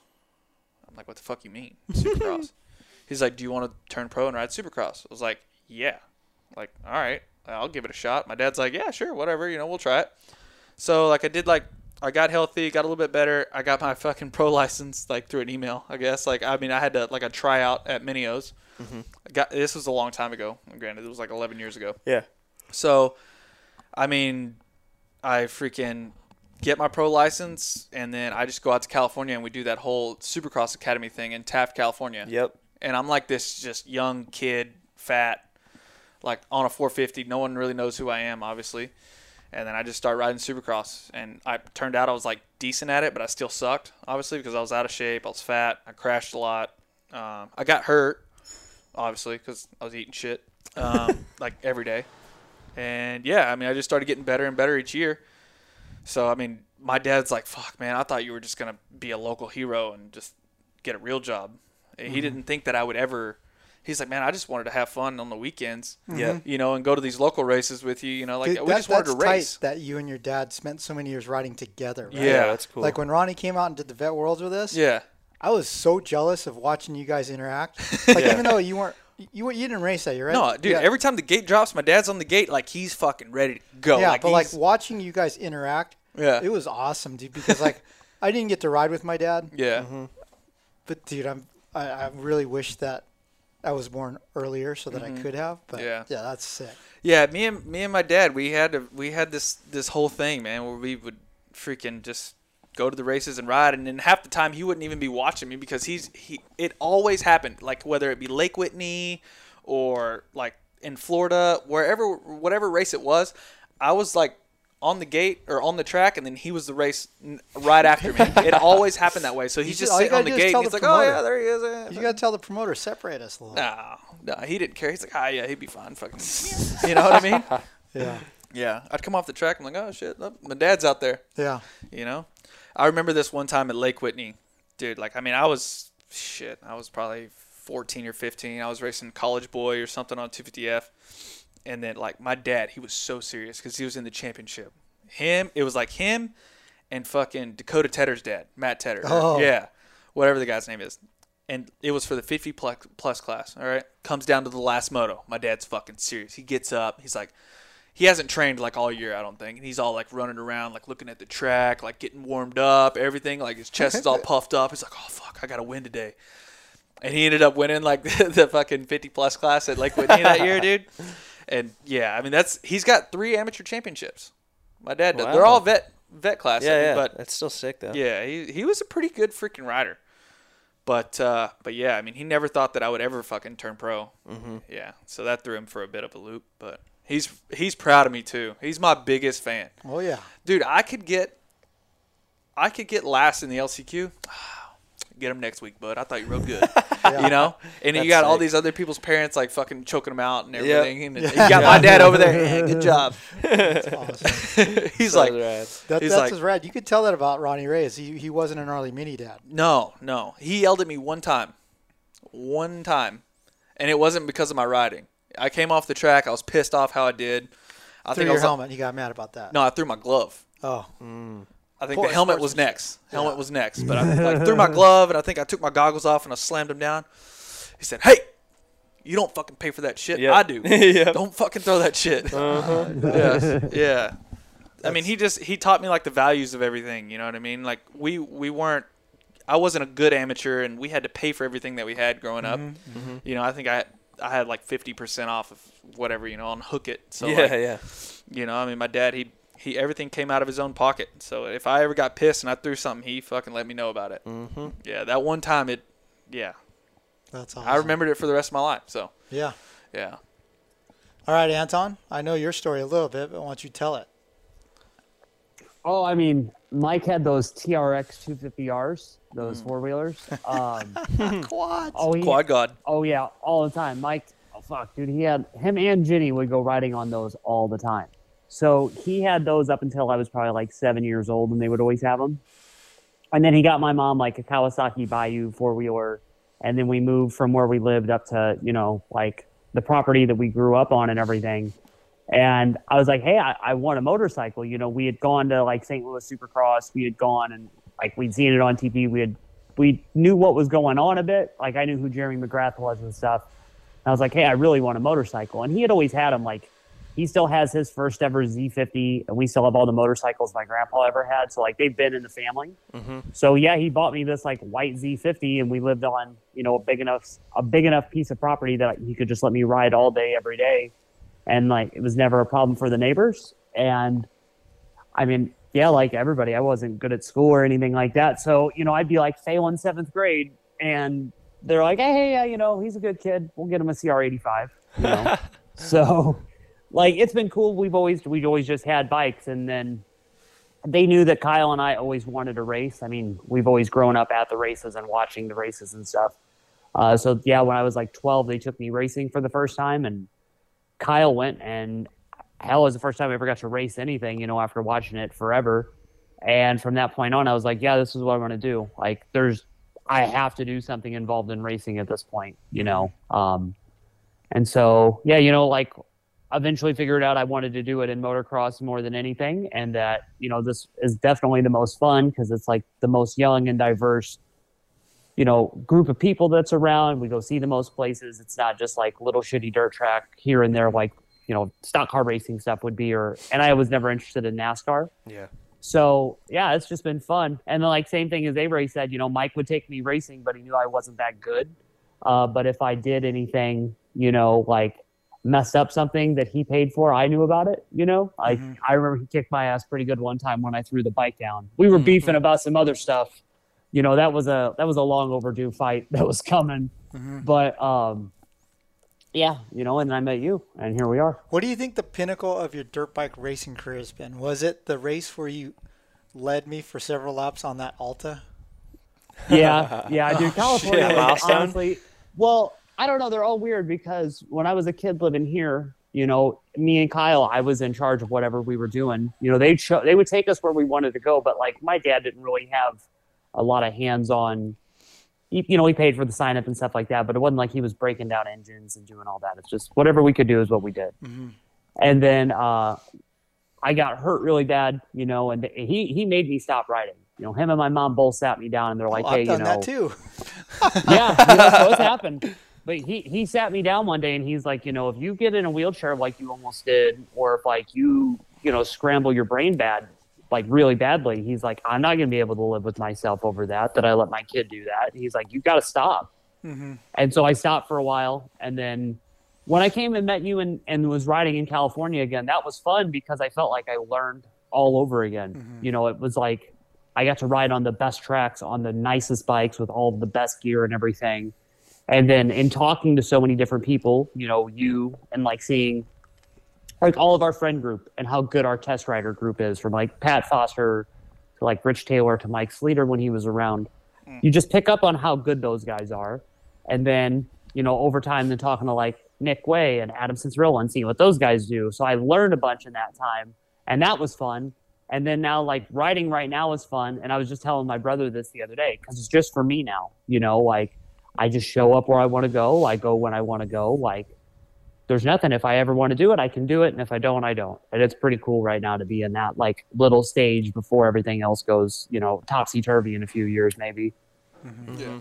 I'm like, "What the fuck you mean Supercross?" He's like, "Do you want to turn pro and ride Supercross?" I was like, "Yeah." Like, all right, I'll give it a shot. My dad's like, "Yeah, sure, whatever. You know, we'll try it." So like, I did like. I got healthy, got a little bit better. I got my fucking pro license like through an email, I guess. Like I mean, I had to like a tryout at Minios. Mhm. Got this was a long time ago. Granted, it was like 11 years ago. Yeah. So, I mean, I freaking get my pro license, and then I just go out to California and we do that whole Supercross Academy thing in Taft, California. Yep. And I'm like this just young kid, fat, like on a 450. No one really knows who I am, obviously. And then I just start riding Supercross, and I turned out I was like decent at it, but I still sucked, obviously, because I was out of shape. I was fat. I crashed a lot. Um, I got hurt, obviously, because I was eating shit um, like every day. And yeah, I mean, I just started getting better and better each year. So I mean, my dad's like, "Fuck, man, I thought you were just gonna be a local hero and just get a real job. Mm-hmm. He didn't think that I would ever. He's like, man, I just wanted to have fun on the weekends. Yeah. You know, and go to these local races with you. You know, like Dude, we that- just wanted to race. tight that you and your dad spent so many years riding together. Right? Yeah, that's cool. Like when Ronnie came out and did the Vet Worlds with us. Yeah. I was so jealous of watching you guys interact. Like Yeah. even though you weren't, you you didn't race that you're right? No, dude. Yeah. Every time the gate drops, my dad's on the gate, like he's fucking ready to go. yeah, like, but like watching you guys interact, Yeah. it was awesome, dude. Because like I didn't get to ride with my dad, yeah, but dude, I'm I, I really wish that I was born earlier so that I could have. But Mm-hmm. Yeah. yeah, that's sick. yeah. Me and me and my dad, we had to, we had this this whole thing, man, where we would freaking just go to the races and ride, and then half the time he wouldn't even be watching me because he's he. It always happened, like whether it be Lake Whitney or like in Florida, wherever whatever race it was, I was like on the gate or on the track, and then he was the race right after me. it always happened that way. So he's just- just sitting on the gate. he's the like, "Oh yeah, there he is." eh." You gotta tell the promoter separate us a little. No, no, he didn't care. He's like, ah, yeah, he'd be fine. Fucking, you know what I mean? Yeah, Yeah, I'd come off the track. I'm like, oh shit, my dad's out there. yeah. You know, I remember this one time at Lake Whitney, dude. Like, I mean, I was shit. I was probably 14 or 15. I was racing College Boy or something on 250F, and then like my dad, he was so serious because he was in the championship. Him, it was like him and fucking Dakota Tedder's dad, Matt Tedder. Oh. Yeah, whatever the guy's name is. And it was for the 50 plus, plus class. All right, comes down to the last moto. My dad's fucking serious. He gets up. He's like, he hasn't trained like all year, I don't think. And he's all like running around, like looking at the track, like getting warmed up, everything. Like his chest is all puffed up. He's like, oh fuck, I gotta win today. And he ended up winning like the, the fucking 50 plus class at Lake Whitney that year, dude. And yeah, I mean that's he's got three amateur championships. My dad, does. they're all vet vet class. Yeah, yeah. But that's still sick though. yeah, he he was a pretty good freaking rider. But uh, but yeah, I mean, he never thought that I would ever fucking turn pro. Mm-hmm. Yeah, so that threw him for a bit of a loop. But he's he's proud of me too. He's my biggest fan, Oh yeah. dude. I could get I could get last in the LCQ. Get him next week, bud. I thought you rode good. You know, and then you That's got all these other people's parents like fucking choking them out and Yep. everything. And you got my dad over there. Yeah, good job. Awesome. He's So like, rad. That, He's that's like- his rad. You could tell that about Ronnie Reyes. He he wasn't an early mini dad. No, no. He yelled at me one time. One time. And it wasn't because of my riding. I came off the track. I was pissed off how I did. I Threw think I your was helmet. He got mad about that. No, I threw my glove. Oh, I think Poor the helmet was sportsmanship. next. Helmet was next. But I like, threw my glove and I think I took my goggles off and I slammed him down. He said, "Hey, you don't fucking pay for that shit. Yep. I do. Yep. Don't fucking throw that shit." yeah, yeah. I mean, he just he taught me like the values of everything. You know what I mean? Like we we weren't. I wasn't a good amateur, and we had to pay for everything that we had growing up. Mm-hmm. You know, I think I I had like fifty percent off of whatever you know on Hookit. So yeah, like, yeah. you know, I mean, my dad he he everything came out of his own pocket. So if I ever got pissed and I threw something, he fucking let me know about it. Mm-hmm. Yeah, that one time it. Yeah, that's awesome. I remembered it for the rest of my life. So Yeah. yeah. All right, Anton. I know your story a little bit, but why don't you tell it? Oh, I mean, Mike had those TRX 250Rs, those four wheelers. Um, Quad. oh, he, Quad God. oh yeah, all the time. Mike, oh fuck, dude, he had him and Ginny would go riding on those all the time. So he had those up until I was probably like seven years old, and they would always have them. And then he got my mom like a Kawasaki Bayou four wheeler, and then we moved from where we lived up to you know like the property that we grew up on and everything. And I was like, hey, I, I want a motorcycle. You know, we had gone to like St. Louis Supercross. We had gone and like we'd seen it on TV. We had we knew what was going on a bit. Like I knew who Jeremy McGrath was and stuff. And I was like, hey, I really want a motorcycle. And he had always had them. Like he still has his first ever Z50, and we still have all the motorcycles my grandpa ever had. So like they've been in the family. Mm-hmm. So yeah, he bought me this like white Z50, and we lived on you know a big enough a big enough piece of property that he could just let me ride all day every day, and like it was never a problem for the neighbors. And I mean, yeah, like everybody, I wasn't good at school or anything like that. So you know, I'd be like failing seventh grade, and they're like, hey, hey, yeah, you know, he's a good kid. We'll get him a CR85. You know, so like it's been cool. We've always we've always just had bikes, and then they knew that Kyle and I always wanted to race. I mean, we've always grown up at the races and watching the races and stuff. Uh, so yeah, when I was like 12, they took me racing for the first time, and Kyle went, and hell, was the first time I ever got to race anything. You know, after watching it forever, and from that point on, I was like, yeah, this is what I want to do. Like, there's I have to do something involved in racing at this point, you know. Um, and so, yeah, you know, like eventually figured out I wanted to do it in motocross more than anything, and that you know this is definitely the most fun because it's like the most young and diverse, you know, group of people that's around. We go see the most places. It's not just like little shitty dirt track here and there, like you know, stock car racing stuff would be. Or and I was never interested in NASCAR. Yeah. So yeah, it's just been fun. And then like same thing as Avery said, you know, Mike would take me racing, but he knew I wasn't that good. Uh, but if I did anything, you know, like messed up something that he paid for, I knew about it. You know, like I remember he kicked my ass pretty good one time when I threw the bike down. We were beefing about some other stuff. You know, that was a that was a long overdue fight that was coming. But um, yeah, you know, and I met you, and here we are. What do you think the pinnacle of your dirt bike racing career has been? Was it the race where you led me for several laps on that Alta? Yeah, yeah, dude. California, was Milestone? honestly. Well, I don't know. They're all weird because when I was a kid living here, you know, me and Kyle, I was in charge of whatever we were doing. You know, they show they would take us where we wanted to go, but like my dad didn't really have a lot of hands-on. You you know, he paid for the sign up and stuff like that, but it wasn't like he was breaking down engines and doing all that. It's just whatever we could do is what we did. And then uh, I got hurt really bad, you know, and he he made me stop riding. You know, him and my mom both sat me down and they're like, Well, "Hey, I've you done know, that too. yeah, you know, so it's happened. But he he sat me down one day and he's like, you know, if you get in a wheelchair like you almost did, or if like you you know scramble your brain bad, like really badly, he's like, I'm not gonna be able to live with myself over that. That I let my kid do that. He's like, you got to stop. Mm-hmm. And so I stopped for a while, and then when I came and met you and, and was riding in California again, that was fun because I felt like I learned all over again. Mm-hmm. You know, it was like I got to ride on the best tracks on the nicest bikes with all the best gear and everything. And then in talking to so many different people, you know, you and like seeing like all of our friend group and how good our test rider group is from like Pat Foster to like Rich Taylor to Mike Sleeter when he was around. Hmm. You just pick up on how good those guys are. And then, you know, over time, then talking to like Nick Wey and Adam Cianciarulo and seeing what those guys do. So I learned a bunch in that time. And that was fun. And then now, like, riding right now is fun. And I was just telling my brother this the other day because it's just for me now. You know, like, I just show up where I want to go. I go when I want to go. Like, there's nothing. If I ever want to do it, I can do it. And if I don't, I don't. And it's pretty cool right now to be in that, like, little stage before everything else goes, you know, topsy turvy in a few years, maybe. Mm-hmm. Yeah. Mm-hmm.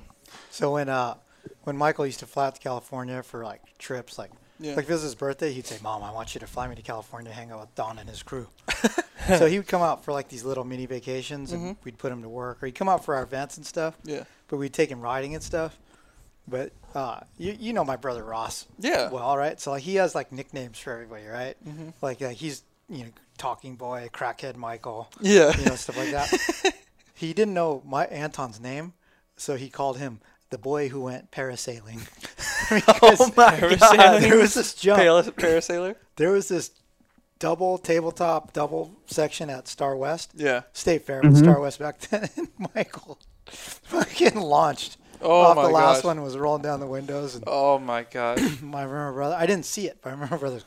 So when uh when Michael used to fly out to California for like trips, like Yeah. like if it was his birthday, he'd say, "Mom, I want you to fly me to California to hang out with Don and his crew." so he would come out for like these little mini vacations, and mm-hmm. we'd put him to work, or he'd come out for our events and stuff. Yeah. But we'd take him riding and stuff. But uh, you you know my brother Ross. Yeah. Well, right. So like he has like nicknames for everybody, right? Like uh, he's you know talking boy, crackhead Michael. Yeah. You know stuff like that. he didn't know my Anton's name, so he called him the boy who went parasailing. Oh my God. There was this jump. Pale- parasailer. There was this double tabletop double section at Star West. Yeah. State Fair with Star West back then. And Michael fucking launched. Oh off my the last gosh. one was rolling down the windows and Oh my god. my remember brother I didn't see it, but I remember brother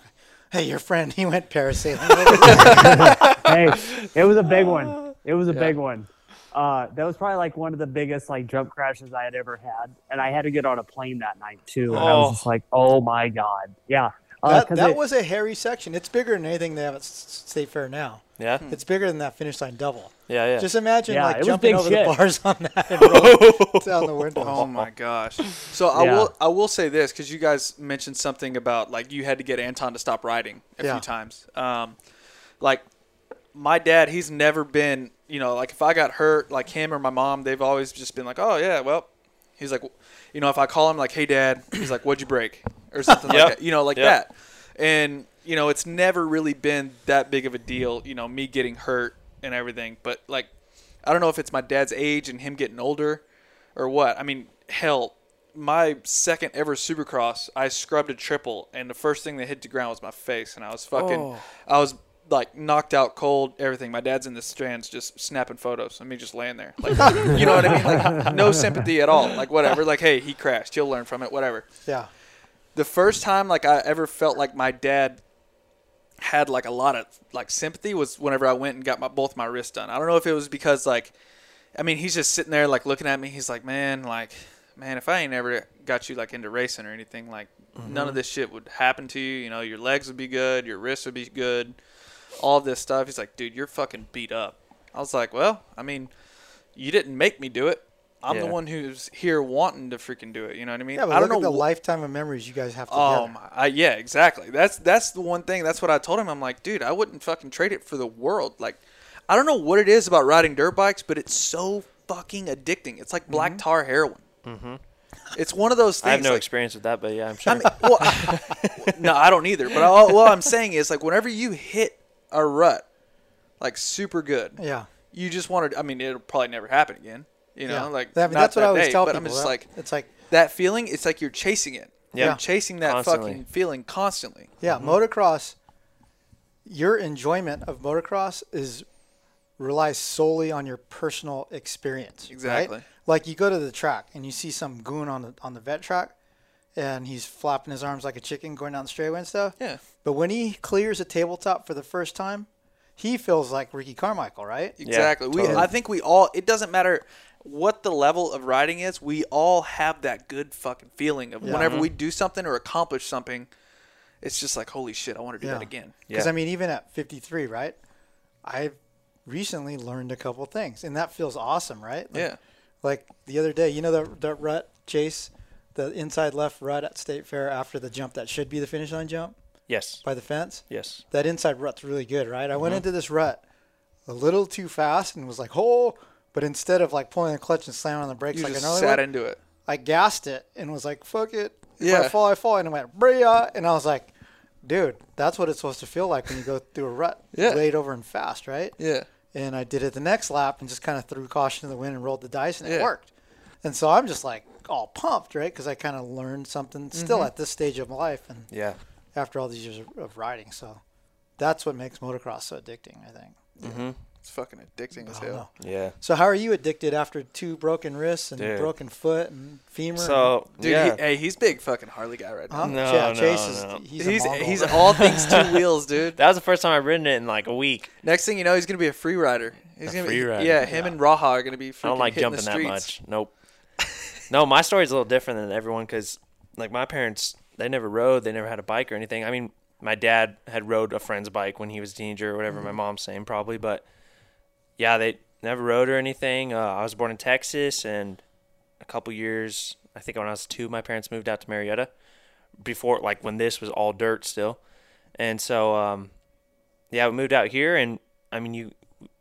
Hey, your friend, he went parasailing. hey, it was a big one. It was a big one. Uh, that was probably like one of the biggest like jump crashes I had ever had, and I had to get on a plane that night too. And I Oh. was just like, "Oh my god, yeah." Uh, that 'cause that it- was a hairy section. It's bigger than anything they have at State Fair now. Yeah. It's bigger than that finish line double. Yeah. Yeah. Just imagine Yeah, like jumping over shit. the bars on that and rolling down the window. Oh my gosh. So I Yeah. will I will say this because you guys mentioned something about like you had to get Anton to stop riding a Yeah. few times. Um, like my dad, he's never been you know like if I got hurt, like him or my mom, they've always just been like, oh yeah, well, he's like, you know, if I call him like, hey dad, he's like, what'd you break or something Yep. like that, you know, like Yep. that, and you know, it's never really been that big of a deal, you know, me getting hurt and everything, but like. I don't know if it's my dad's age and him getting older or what. I mean, hell, my second ever Supercross, I scrubbed a triple, and the first thing that hit the ground was my face, and I was fucking, Oh. I was like knocked out cold, everything. My dad's in the stands just snapping photos of me just laying there, like, you know what I mean? Like, no sympathy at all. Like, whatever. Like, hey, he crashed. He'll learn from it. Whatever. Yeah. The first time like I ever felt like my dad had like a lot of like sympathy was whenever I went and got my both my wrists done. I don't know if it was because like I mean, he's just sitting there like looking at me. He's like, man, like, man, if I ain't ever got you like into racing or anything, like, none of mm-hmm. this shit would happen to you. You know, your legs would be good, your wrists would be good, all this stuff. He's like, dude, you're fucking beat up. I was like, well, I mean, you didn't make me do it. I'm the one who's here wanting to freaking do it. You know what I mean? Yeah, but I don't look at know the wh- lifetime of memories you guys have together. Oh my, I, yeah, exactly. That's that's the one thing. That's what I told him. I'm like, dude, I wouldn't fucking trade it for the world. Like, I don't know what it is about riding dirt bikes, but it's so fucking addicting. It's like black tar heroin. Mm-hmm. It's one of those things. I have no like, experience with that, but yeah, I'm sure. I mean, well, no, I don't either. But all, what I'm saying is, like, whenever you hit a rut, like super good, Yeah. you just want to. I mean, it'll probably never happen again. You know, yeah. like I mean, that's what that I always day, tell but people. I'm just that- like it's like that feeling. It's like you're chasing it. Yeah. You're chasing that Constantly. fucking feeling constantly. Yeah, Mm-hmm. motocross. Your enjoyment of motocross is relies solely on your personal experience. right? Exactly. Like you go to the track and you see some goon on the on the vet track, and he's flapping his arms like a chicken going down the straightaway and stuff. Yeah. But when he clears a tabletop for the first time, he feels like Ricky Carmichael, right? Exactly. we totally. I think we all it doesn't matter what the level of riding is, we all have that good fucking feeling of Yeah. whenever we do something or accomplish something, it's just like holy shit, I want to do that again. Because Yeah. I mean, even at 53, right? I've recently learned a couple things, and that feels awesome, right? Like, Yeah. Like the other day, you know the the rut chase, the inside left rut at State Fair after the jump that should be the finish line jump yes, by the fence. yes. That inside rut's really good, right? I went Mm-hmm. into this rut a little too fast and was like, oh, but instead of like pulling the clutch and slamming on the brakes You like just I normally sat into it. I gassed it and was like, fuck it. If Yeah. I fall, I fall. And it went, bria. And I was like, dude, that's what it's supposed to feel like when you go through a rut. Yeah. Laid over and fast, right? Yeah. And I did it the next lap and just kind of threw caution to the wind and rolled the dice and it worked. And so I'm just like all pumped, right? Because I kind of learned something still Mm-hmm. at this stage of my life and Yeah. after all these years of, of riding. So that's what makes motocross so addicting, I think. Mm-hmm. It's fucking addicting as hell. know. Yeah. So how are you addicted after two broken wrists and Dude. broken foot and femur? So Dude, yeah. he, hey, he's big fucking Harley guy right now. Huh? No, yeah, no, Chase is no. he's He's a he's all things two wheels, dude. that was the first time I've ridden it in like a week. Next thing you know, he's gonna be a free rider. He's A gonna free be rider. yeah. Him and Raha are gonna be. I don't like jumping that much. Nope. no, my story's a little different than everyone because, like, my parents, they never rode. They never had a bike or anything. I mean, my dad had rode a friend's bike when he was a teenager or whatever. Mm-hmm. My mom's saying probably, but yeah, they never rode or anything. Uh, I was born in Texas, and a couple years, I think when I was two, my parents moved out to Murrieta. Before, like, when this was all dirt still, and so, um, yeah, we moved out here, and I mean, you,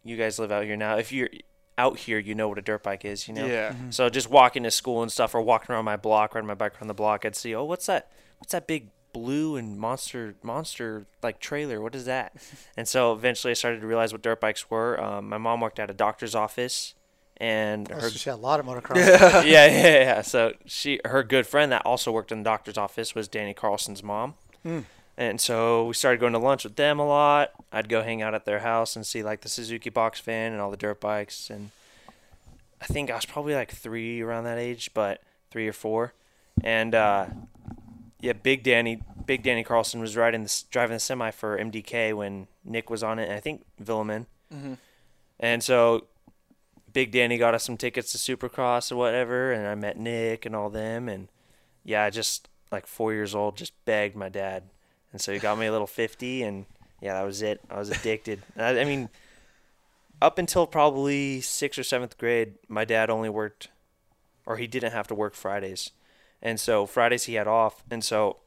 you guys live out here now. If you're out here, you know what a dirt bike is, you know. Yeah. Mm-hmm. So just walking to school and stuff, or walking around my block, riding my bike around the block, I'd see, oh, what's that? What's that big blue and monster monster like trailer? What is that? and so eventually, I started to realize what dirt bikes were. Um, my mom worked at a doctor's office, and Oh, her so she had a lot of motocross. yeah, yeah, yeah. So she, her good friend that also worked in the doctor's office was Danny Carlson's mom. And so we started going to lunch with them a lot. I'd go hang out at their house and see like the Suzuki box fan and all the dirt bikes. And I think I was probably like three around that age, but three or four. And uh, yeah, Big Danny, Big Danny Carlson was riding this, driving the semi for MDK when Nick was on it, and I think Villeman. Mm-hmm. And so Big Danny got us some tickets to Supercross or whatever, and I met Nick and all them, and yeah, I just like four years old, just begged my dad, and so he got me a little fifty, and yeah, that was it. I was addicted. I, I mean, up until probably sixth or seventh grade, my dad only worked, or he didn't have to work Fridays, and so Fridays he had off, and so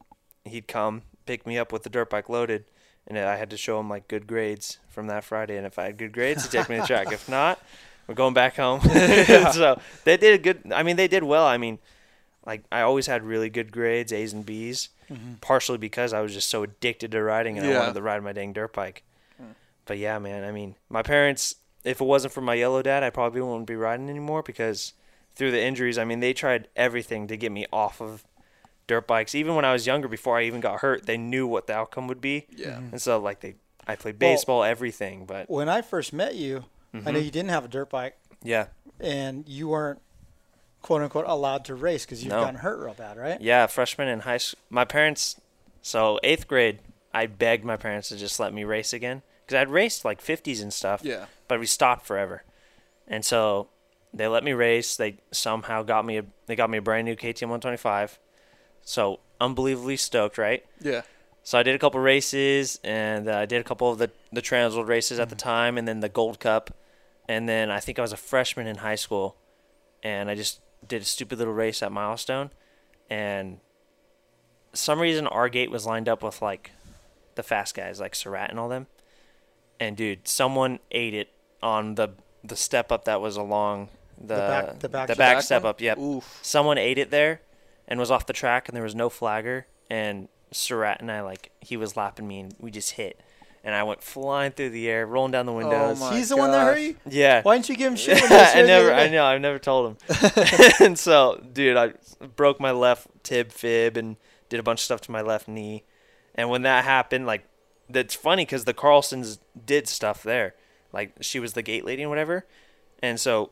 he'd come pick me up with the dirt bike loaded. And I had to show him like good grades from that Friday, and if I had good grades, he'd take me to the track. If not, we're going back home. so they did a good. I mean, they did well. I mean, like I always had really good grades, A's and B's, mm-hmm. partially because I was just so addicted to riding and I wanted to ride my dang dirt bike. But yeah, man. I mean, my parents. If it wasn't for my yellow dad, I probably wouldn't be riding anymore because through the injuries, I mean, they tried everything to get me off of dirt bikes. Even when I was younger, before I even got hurt, they knew what the outcome would be. Yeah. And so like they, I played Well- baseball, everything. But When I first met you, I Mm-hmm. know you didn't have a dirt bike yeah, and you weren't quote unquote allowed to race because you've No. gotten hurt real bad, right? Yeah, freshman in high school. My parents, so eighth grade, I begged my parents to just let me race again because I'd raced like 50s and stuff. Yeah. But we stopped forever. And so they let me race. They somehow got me a they got me a brand new KTM 125. So unbelievably stoked, right? Yeah. So I did a couple races, and uh, I did a couple of the the Transworld races at the time, and then the Gold Cup, and then I think I was a freshman in high school, and I just did a stupid little race at Milestone, and some reason our gate was lined up with like the fast guys, like Surratt and all them, and dude, someone ate it on the the step up that was along the back- the back- the the back back step one? up. Yep. Oof. Someone ate it there, and was off the track, and there was no flagger, and Surratt and I like he was lapping me, and we just hit. And I went flying through the air, rolling down the oh windows. my He's the one that hurt you. Yeah. Why didn't you give him shit? when you was I never, I know, I've never told him. and so, dude, I broke my left tib fib and did a bunch of stuff to my left knee. And when that happened, like, that's funny because the Carlsons did stuff there. Like, she was the gate lady and whatever. And so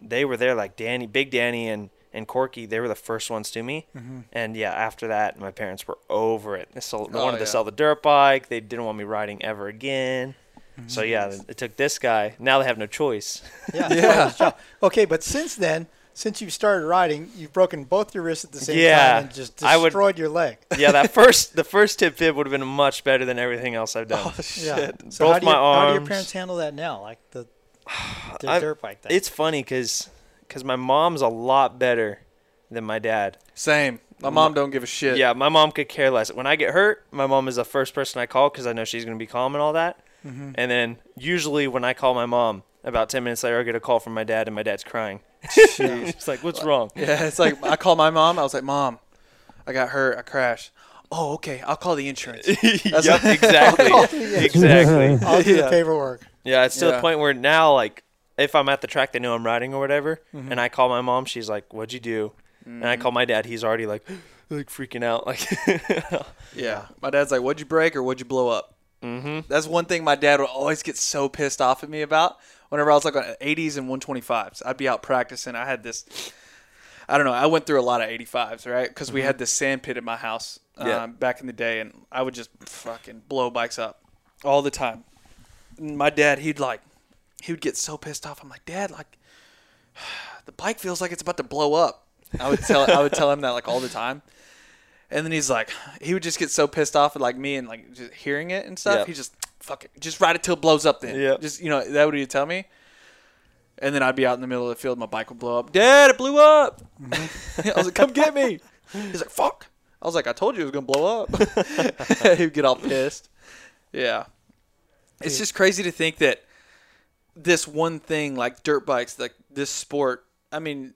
they were there, like Danny, Big Danny, and and Corky. They were the first ones to me. Mm-hmm. And yeah, after that, my parents were over it. They, sold, Oh, wanted yeah. to sell the dirt bike. They didn't want me riding ever again. Mm-hmm. So yeah, it took this guy. Now they have no choice. Yeah. yeah. Okay, but since then, since you started riding, you've broken both your wrists at the same Yeah, time and just I would- destroyed your leg. yeah, that first the first tib fib would have been much better than everything else I've done. Oh Yeah. Both So how do, you, my how do your parents handle that now? Like the, the I- dirt bike thing. It's funny because because my mom's a lot better than my dad. Same. My mom don't give a shit. Yeah, my mom could care less. When I get hurt, my mom is the first person I call because I know she's gonna be calm and all that. Mm-hmm. And then usually when I call my mom, about ten minutes later, I get a call from my dad, and my dad's crying. It's like, what's wrong? Yeah, it's like I called my mom. I was like, "Mom, I got hurt. I crashed." Oh, okay. I'll call the insurance. yep, exactly, exactly. I'll do Yeah. the paperwork. Yeah, it's to Yeah. the point where now, like, if I'm at the track, they know I'm riding or whatever, Mm-hmm. and I call my mom, she's like, "What'd you do?" And I call my dad, he's already like, like freaking out, like, Yeah. My dad's like, "What'd you break or what'd you blow up?" Mm-hmm. That's one thing my dad would always get so pissed off at me about. Whenever I was like on 80s and 125s, I'd be out practicing. I had this. I don't know. I went through a lot of 85s, right? Because we had this sand pit at my house um, Yeah. back in the day, and I would just fucking blow bikes up all the time. My dad, he'd like, he would get so pissed off. I'm like, Dad, like, the bike feels like it's about to blow up. I would tell, I would tell him that like all the time. And then he's like, he would just get so pissed off at like me and like just hearing it and stuff. Yeah. He just fuck it, just ride it till it blows up. Then, Yeah. just you know that would he tell me. And then I'd be out in the middle of the field, my bike would blow up. Dad, it blew up. Mm-hmm. I was like, come get me. He's like, fuck. I was like, I told you it was gonna blow up. He'd get all pissed. Yeah, it's just crazy to think that this one thing, like dirt bikes, like this sport. I mean,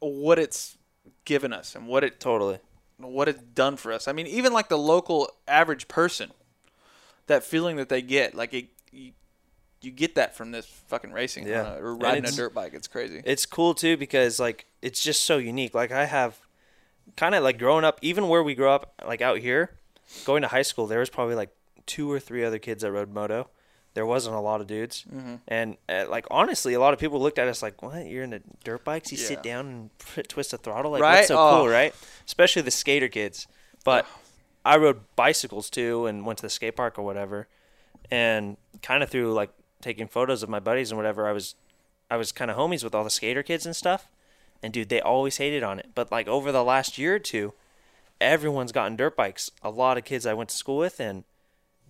what it's given us and what it totally. what it's done for us. I mean, even like the local average person, that feeling that they get, like it, you, you get that from this fucking racing Yeah. a- or riding a dirt bike. It's crazy. It's cool too because like it's just so unique. Like I have kind of like growing up, even where we grew up, like out here, going to high school, there was probably like two or three other kids that rode moto. There wasn't a lot of dudes, Mm-hmm. and uh, like honestly, a lot of people looked at us like, "What? You're into dirt bikes? You Yeah. sit down and p- twist a throttle? Like Right? what's so Oh. cool, right?" Especially the skater kids. But I rode bicycles too, and went to the skate park or whatever, and kind of through like taking photos of my buddies and whatever. I was I was kind of homies with all the skater kids and stuff. And dude, they always hated on it. But like over the last year or two, everyone's gotten dirt bikes. A lot of kids I went to school with and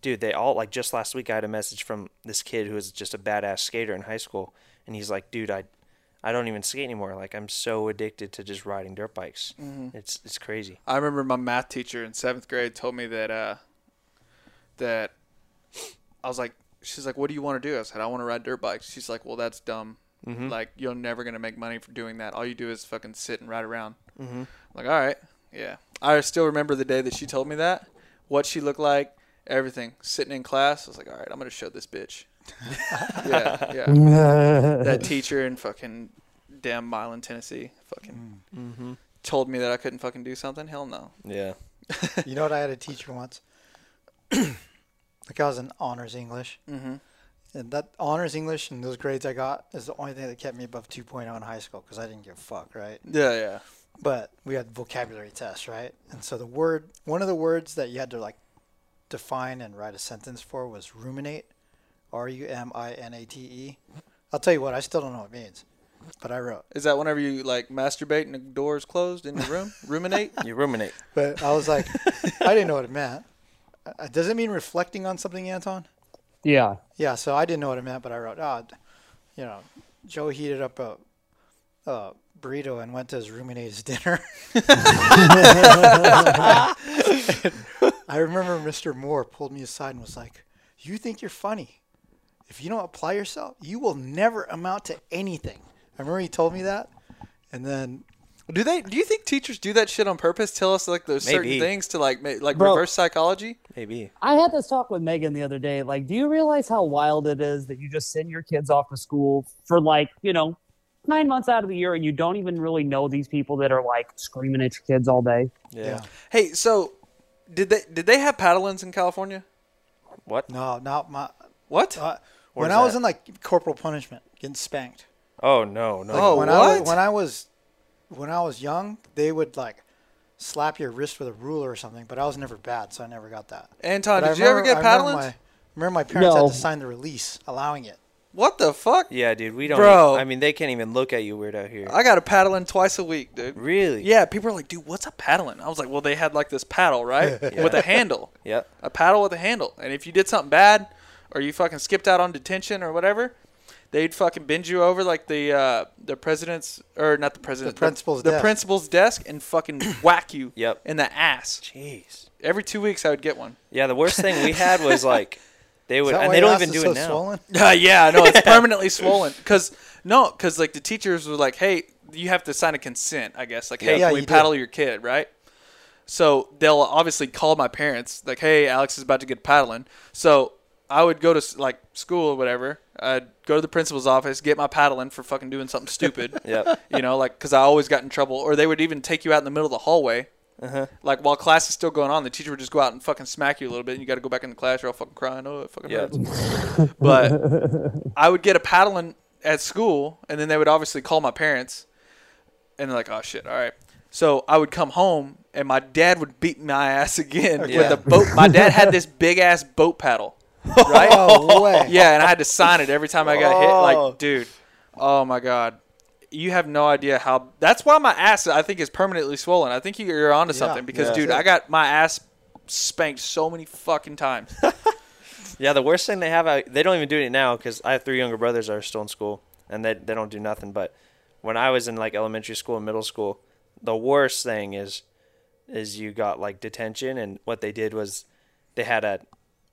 dude, they all like just last week I had a message from this kid who was just a badass skater in high school and he's like, "Dude, I I don't even skate anymore. Like I'm so addicted to just riding dirt bikes. It's it's crazy." I remember my math teacher in seventh grade told me that uh, that I was like, she's like, "What do you want to do?" I said, "I want to ride dirt bikes." She's like, "Well, that's dumb. Like you're never gonna make money for doing that. All you do is fucking sit and ride around." Mm-hmm. Like, all right, yeah. I still remember the day that she told me that, what she looked like, everything. Sitting in class, I was like, all right, I'm gonna show this bitch. yeah, yeah. that teacher in fucking damn Milan, Tennessee, fucking told me that I couldn't fucking do something. Hell no. Yeah. You know what? I had a teacher once. like I was in honors English, Mm-hmm. and that honors English and those grades I got is the only thing that kept me above 2.0 in high school because I didn't give a fuck, right? Yeah, yeah. But we had vocabulary tests, right? And so the word, one of the words that you had to like define and write a sentence for was ruminate, R U M I N A T E. I'll tell you what, I still don't know what it means, but I wrote. Is that whenever you like masturbate and the door is closed in your room? Ruminate? You ruminate. But I was like, I didn't know what it meant. Uh, does it mean reflecting on something, Anton? Yeah. Yeah, so I didn't know what it meant, but I wrote, oh, you know, Joe heated up a, a burrito and went to his roommate's dinner. I remember Mr. Moore pulled me aside and was like, You think you're funny. If you don't apply yourself, you will never amount to anything. I remember he told me that. And then Do they? Do you think teachers do that shit on purpose? Tell us like there's certain things to like ma- like Bro. reverse psychology. Maybe. I had this talk with Megan the other day. Like, do you realize how wild it is that you just send your kids off to school for like, you know, nine months out of the year and you don't even really know these people that are like screaming at your kids all day? Yeah. Hey, so did they did they have paddlings in California? What? no, not my What? uh, when Where's I was that? in like corporal punishment, getting spanked. Oh no, no. Oh, when I was, what? when I was when I was young, they would like slap your wrist with a ruler or something, but I was never bad, so I never got that. Anton, But I did you ever get I remember paddlings? My, remember my parents No. had to sign the release allowing it. What the fuck? Yeah, dude. We don't. Bro. I mean, they can't even look at you weird out here. I got a paddling twice a week, dude. really? Yeah, people are like, dude, what's a paddling? I was like, well, they had like this paddle, right, with a handle, Yep. a paddle with a handle, and if you did something bad, or you fucking skipped out on detention or whatever, they'd fucking bend you over like the uh, the president's or not the president, The principal's the, desk. principal's desk, and fucking whack you Yep. in the ass. Jeez. Every two weeks, I would get one. Yeah. The worst thing we had was like they would, and they don't even do so it now. Swollen? Uh, yeah, no, it's permanently swollen. Cause no, cause like the teachers were like, hey, you have to sign a consent, I guess. Like, hey, Yeah, can we you paddle your kid, right? So they'll obviously call my parents, like, hey, Alex is about to get paddling. So I would go to like school or whatever. I'd go to the principal's office, get my paddling for fucking doing something stupid. yeah, You know, like, cause I always got in trouble. Or they would even take you out in the middle of the hallway. Uh-huh. Like while class is still going on, the teacher would just go out and fucking smack you a little bit, and you got to go back in the class. You're all fucking crying. Oh, it fucking Yeah. hurts. But I would get a paddling at school, and then they would obviously call my parents, and they're like, "Oh shit, all right." So I would come home, and my dad would beat my ass again Yeah. with a boat. My dad had this big ass boat paddle, right? Oh way! yeah, and I had to sign it every time I got hit. Oh. Like, dude, oh my god. You have no idea how. That's why my ass, I think, is permanently swollen. I think you're onto Yeah. something because, Yeah. dude, I got my ass spanked so many fucking times. Yeah, the worst thing they have out, they don't even do it now because I have three younger brothers that are still in school and they, they don't do nothing. But when I was in like elementary school and middle school, the worst thing is is you got like detention and what they did was they had a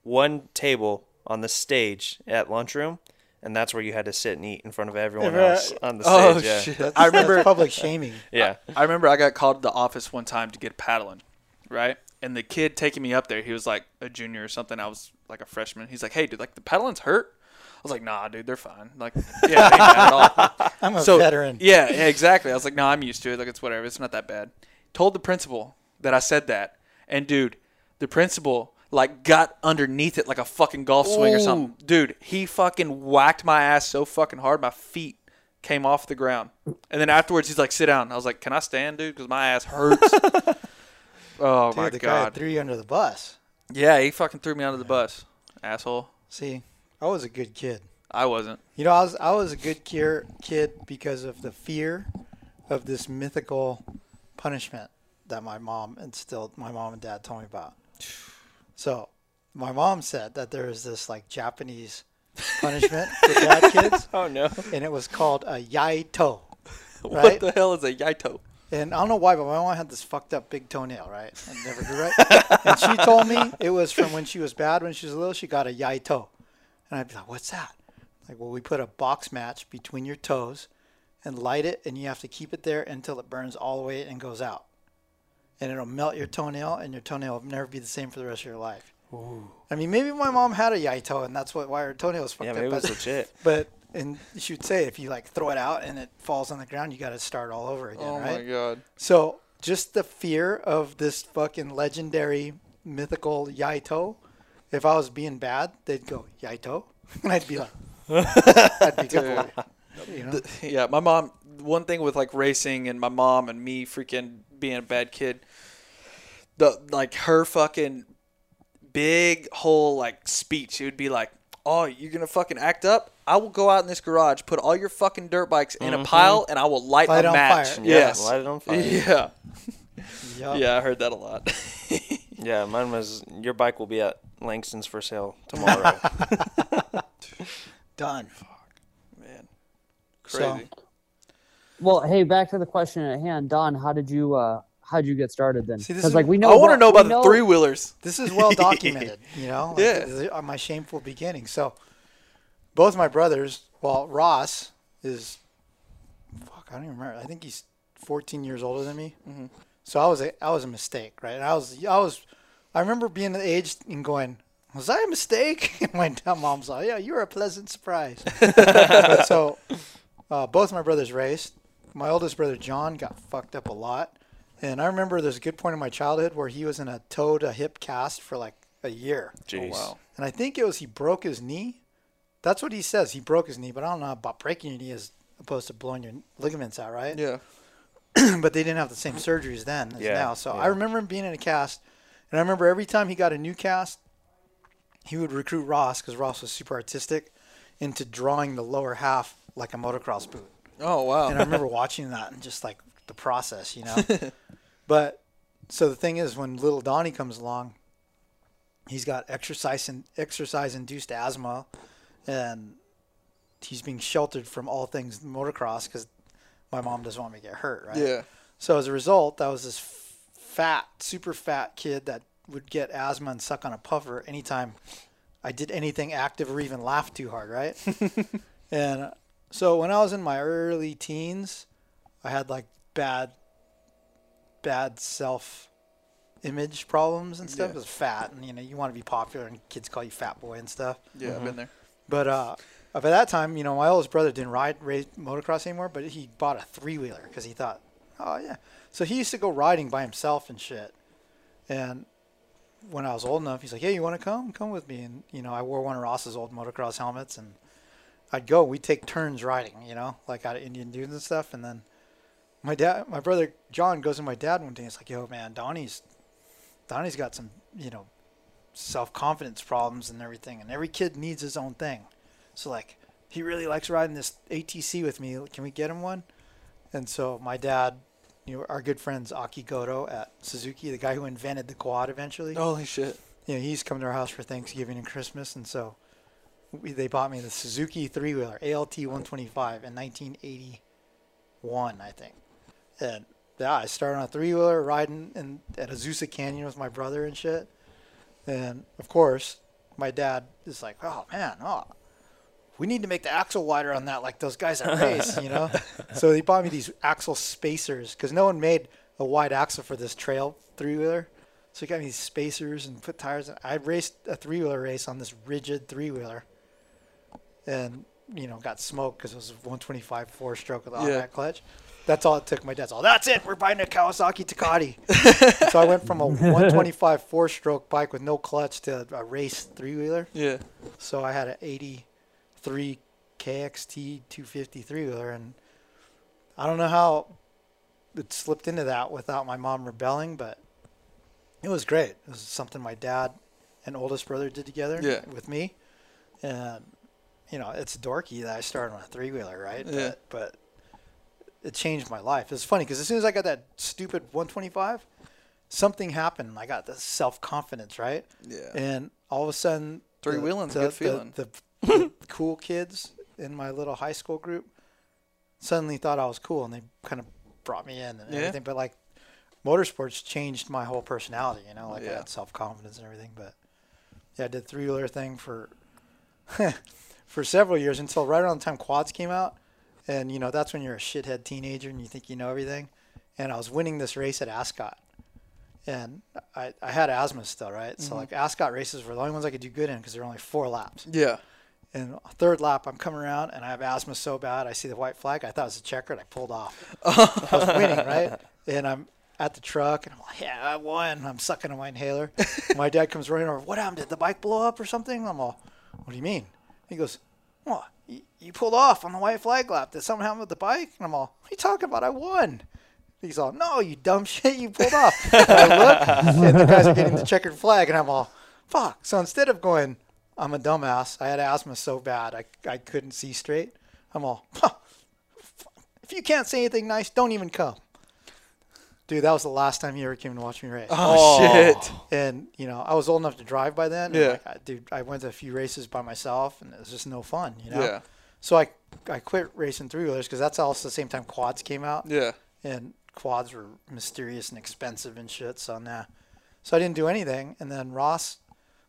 one table on the stage at lunchroom and that's where you had to sit and eat in front of everyone Right. else on the Oh, stage. yeah. shit. That's, I remember- that's public shaming. Yeah. I remember I got called to the office one time to get paddling, right? And the kid taking me up there, he was like a junior or something. I was like a freshman. He's like, "Hey, dude, like the paddling's hurt." I was like, "Nah, dude, they're fine." Like, yeah, they ain't bad at all. I'm a so veteran. yeah, yeah, exactly. I was like, "No, I'm used to it. Like, it's whatever. It's not that bad." Told the principal that I said that, and dude, the principal like got underneath it like a fucking golf swing or something. Dude, he fucking whacked my ass so fucking hard, my feet came off the ground. And then afterwards, he's like, "Sit down." I was like, "Can I stand, dude? Because my ass hurts." oh Dude, my the guy god. threw you under the bus. Yeah, he fucking threw me under the bus, asshole. See, I was a good kid. I wasn't. You know, I was I was a good kier, kid because of the fear of this mythical punishment that my mom instilled. My mom and dad told me about. So, my mom said that there is this like Japanese punishment for bad kids, Oh no. and it was called a yaito. What the hell is a yaito? And I don't know why, but my mom had this fucked up big toenail, right? And never grew right. and she told me it was from when she was bad when she was little. She got a yaito, and I'd be like, "What's that?" Like, well, we put a box match between your toes, and light it, and you have to keep it there until it burns all the way and goes out, and it'll melt your toenail, and your toenail will never be the same for the rest of your life. Ooh. I mean, maybe my mom had a yaito, and that's what why her toenail was fucked Yeah, up. maybe it but- was legit. But and she would say if you like throw it out and it falls on the ground, you got to start all over again, oh right? Oh right? my god. So just the fear of this fucking legendary mythical Yaito. If I was being bad, they'd go Yaito, and I'd be like, I'd be good. You know? yeah, my mom. One thing with like racing and my mom and me freaking being a bad kid, the like her fucking big whole like speech. It would be like, oh, you're gonna fucking act up? I will go out in this garage, put all your fucking dirt bikes in a Mhm. pile, and I will light, Light a on match. fire. Yeah, Yes. light it on fire. Yeah. Yup. Yeah, I heard that a lot. Yeah, mine was your bike will be at Langston's for sale tomorrow. Done. Fuck. Man, So- crazy. Well, hey, back to the question at hand, Don. How did you uh how did you get started then? See, this Because is- like we know, I want to about- know about the three wheelers. This is well documented, you know. Like, Yeah. this my shameful beginning. So, both my brothers. Well, Ross is, fuck, I don't even remember. I think he's 14 years older than me. Mm-hmm. So I was a, I was a mistake, right? And I was I was, I remember being the age and going, was I a mistake? And my mom's like, yeah, you were a pleasant surprise. so, uh, both my brothers raced. My oldest brother John got fucked up a lot. And I remember there's a good point in my childhood where he was in a toe to hip cast for like a year. Jeez. Oh, wow. And I think it was he broke his knee. That's what he says. He broke his knee, but I don't know about breaking your knee as opposed to blowing your ligaments out, right? Yeah. but they didn't have the same surgeries then as Yeah, now. So I remember him being in a cast, and I remember every time he got a new cast, he would recruit Ross because Ross was super artistic into drawing the lower half like a motocross boot. Oh wow. And I remember watching that and just like the process, you know. but so the thing is, when little Donnie comes along, he's got exercise and exercise induced asthma, and he's being sheltered from all things motocross because my mom doesn't want me to get hurt, right? yeah. So as a result, I was this fat, super fat kid that would get asthma and suck on a puffer anytime I did anything active or even laughed too hard, right? and uh, so when I was in my early teens, I had like bad, bad self image problems and stuff. Yeah. I was fat, and you know you want to be popular, and kids call you fat boy and stuff. Yeah, I've been there. But uh, by that time, you know, my oldest brother didn't ride race motocross anymore, but he bought a three wheeler because he thought, oh yeah. So he used to go riding by himself and shit. And when I was old enough, he's like, hey, you want to come? Come with me. And you know, I wore one of Ross's old motocross helmets, and I'd go. We'd take turns riding, you know, like out of Indian dunes and stuff. And then my dad, my brother John, goes to my dad one day. He's like, yo, man, Donnie's, Donnie's got some, you know, self confidence problems and everything, and every kid needs his own thing. So like, he really likes riding this ATC with me. Can we get him one? And so my dad, you know, our good friends Aki Goto at Suzuki, the guy who invented the quad eventually. Holy shit. You know, he's come to our house for Thanksgiving and Christmas, and so we, they bought me the Suzuki three wheeler ALT 125 in 1981, I think. And yeah, I started on a three wheeler riding in at Azusa Canyon with my brother and shit. And of course, my dad is like, "Oh man, oh, we need to make the axle wider on that, like those guys that race, you know." so he bought me these axle spacers because no one made a wide axle for this trail three wheeler. So he got me these spacers and put tires. In. I raced a three wheeler race on this rigid three wheeler, and you know got smoked because it was a 125 four stroke with automatic clutch. That's all it took. My dad's all, that's it. We're buying a Kawasaki Tecate. so I went from a 125 four stroke bike with no clutch to a race three wheeler. Yeah. So I had an 83 KXT 250 three wheeler, and I don't know how it slipped into that without my mom rebelling, but it was great. It was something my dad and oldest brother did together Yeah. with me, and you know it's dorky that I started on a three wheeler, right? Yeah. But, but it changed my life. It's funny because as soon as I got that stupid 125, something happened. I got this self confidence, right? Yeah. And all of a sudden, Three the- wheeling's a the- good feeling. The, the cool kids in my little high school group suddenly thought I was cool, and they kind of brought me in and Yeah. everything. But like, motorsports changed my whole personality. You know, like I had self confidence and everything. But yeah, I did three wheeler thing for for several years until right around the time quads came out, and you know that's when you're a shithead teenager and you think you know everything. And I was winning this race at Ascot, and I, I had asthma still, right? So Mhm. like Ascot races were the only ones I could do good in because there were only four laps. Yeah. And third lap, I'm coming around and I have asthma so bad. I see the white flag. I thought it was a checker, and I pulled off. I was winning, right? And I'm at the truck, and I'm like, "Yeah, I won." I'm sucking on my inhaler. my dad comes running over. What happened? Did the bike blow up or something? I'm all, "What do you mean?" He goes, "What? You, you pulled off on the white flag lap. Did something happen with the bike?" And I'm all, "What are you talking about? I won." He's all, "No, you dumb shit. You pulled off." And I look, and the guys are getting the checkered flag, and I'm all, "Fuck!" So instead of going I'm a dumbass. I had asthma so bad I, I couldn't see straight. I'm all, "Huh, if you can't say anything nice, don't even come. Dude, that was the last time he ever came to watch me race. Oh, oh, shit. And you know, I was old enough to drive by then. Yeah. like, I, dude, I went to a few races by myself, and it was just no fun. You know. Yeah. So I I quit racing three wheelers because that's also the same time quads came out. Yeah. And quads were mysterious and expensive and shit. So nah. So I didn't do anything. And then Ross,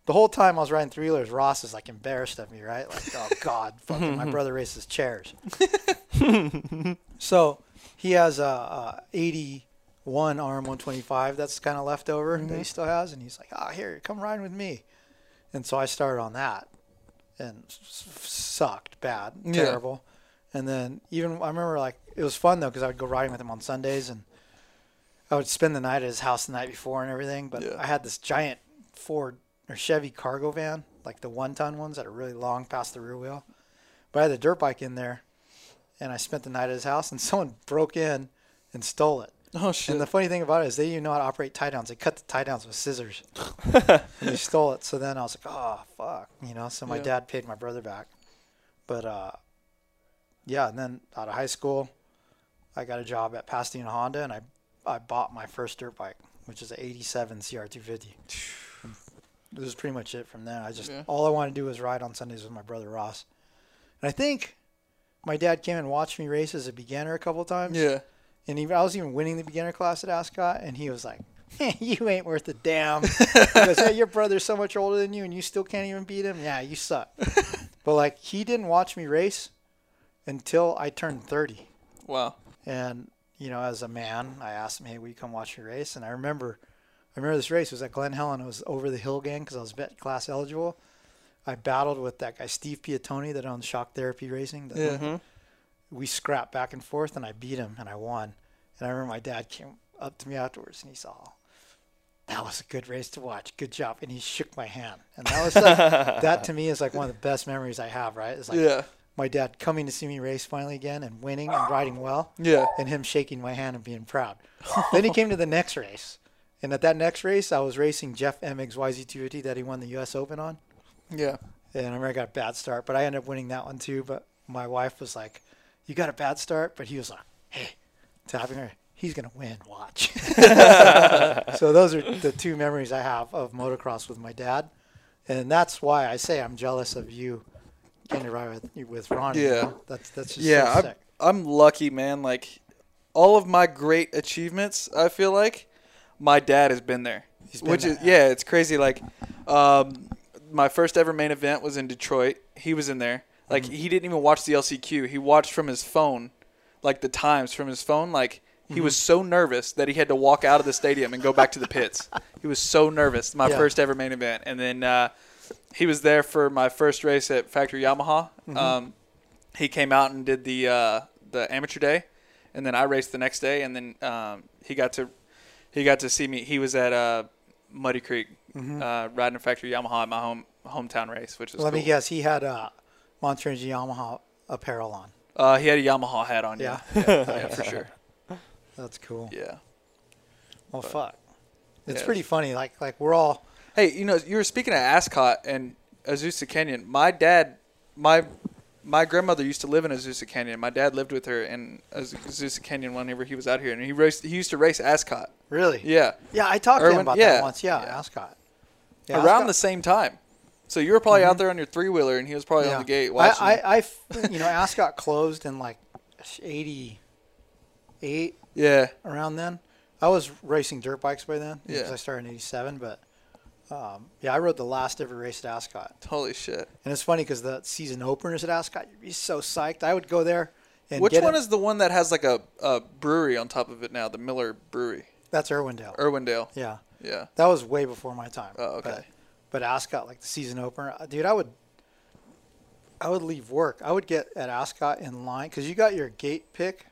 the whole time I was riding three wheelers, Ross is like embarrassed of me, right? Like, oh God, fucking my brother races chairs. so he has a, a 81 RM125 that's kind of left over that he still has, and he's like, "Ah, here, come ride with me." And so I started on that, and sucked bad, Yeah. terrible. And then even I remember like it was fun though because I would go riding with him on Sundays, and I would spend the night at his house the night before and everything. But Yeah. I had this giant Ford or Chevy cargo van, like the one-ton ones that are really long past the rear wheel. But I had the dirt bike in there, and I spent the night at his house, and someone broke in and stole it. Oh shit. And the funny thing about it is they didn't know how to operate tie downs. They cut the tie downs with scissors. and they stole it. So then I was like, oh fuck, you know. So my Yeah. dad paid my brother back. But uh, yeah. And then out of high school, I got a job at Pasadena Honda, and I I bought my first dirt bike, which is an '87 CR250. This is pretty much it from then. I just Yeah. all I wanted to do was ride on Sundays with my brother Ross. And I think my dad came and watched me race as a beginner a couple times. yeah. And even I was even winning the beginner class at Ascot, and he was like, "You ain't worth a damn." he goes, "Hey, your brother's so much older than you, and you still can't even beat him. Yeah, you suck." but like, he didn't watch me race until I turned thirty, Wow. and you know, as a man, I asked him, "Hey, will you come watch me race?" And I remember, I remember this race it was at Glen Helen. It was over the hill gang because I was vet class eligible. I battled with that guy Steve Piattoni that owns Shock Therapy Racing. the- Yeah. We scrapped back and forth and I beat him and I won. And I remember my dad came up to me afterwards and he saw, oh, that was a good race to watch. Good job. And he shook my hand. And that was like, that to me is like one of the best memories I have, right? It's like Yeah. my dad coming to see me race finally again and winning and riding well. Yeah. And him shaking my hand and being proud. then he came to the next race. And at that next race, I was racing Jeff Emig's YZ250 that he won the U.S. Open on. Yeah. And I remember I got a bad start, but I ended up winning that one too. But my wife was like, "You got a bad start," but he was like, "Hey," tapping her. He's gonna win. Watch. so those are the two memories I have of motocross with my dad, and that's why I say I'm jealous of you getting to ride with with Ronnie. Yeah. that's that's just yeah, so I'm, sick. I'm lucky, man. Like all of my great achievements, I feel like my dad has been there. He's been which there, is yeah, it's crazy. Like, um, my first ever main event was in Detroit. He was in there. Like he didn't even watch the LCQ. He watched from his phone, like the times from his phone. Like he was so nervous that he had to walk out of the stadium and go back to the pits. he was so nervous. My Yeah. first ever main event, and then uh, he was there for my first race at Factory Yamaha. Um, he came out and did the uh, the amateur day, and then I raced the next day, and then um, he got to he got to see me. He was at uh, Muddy Creek uh, riding a Factory Yamaha at my home hometown race, which was Let cool. me guess. He had uh, Monster Energy Yamaha apparel on. Uh, he had a Yamaha hat on. Yeah, yeah, yeah, for sure. That's cool. Yeah. Well, fuck. It's yeah. pretty funny. Like like we're all Hey, you know, you were speaking of Ascot and Azusa Canyon. My dad, my my grandmother used to live in Azusa Canyon. My dad lived with her in Azusa Canyon whenever he was out here, and he raced. He used to race Ascot. really. Yeah, Yeah, I talked to him about yeah, that once. Yeah, yeah. Ascot. Yeah, around Ascot- the same time. So you were probably out there on your three wheeler, and he was probably on the gate watching. I, you know, Ascot closed in like '88 yeah, around then. I was racing dirt bikes by then because Yeah. I started in '87. But um, yeah, I rode the last ever race at Ascot, holy shit! and it's funny because the season openers at Ascot, you'd be so psyched. I would go there and Which one it- is the one that has like a, a brewery on top of it now? The Miller Brewery, that's Irwindale. Irwindale. yeah, Yeah. that was way before my time. Oh, okay. But, Ascot, like the season opener, uh, dude, I would. I would leave work. I would get at Ascot in line because you got your gate pick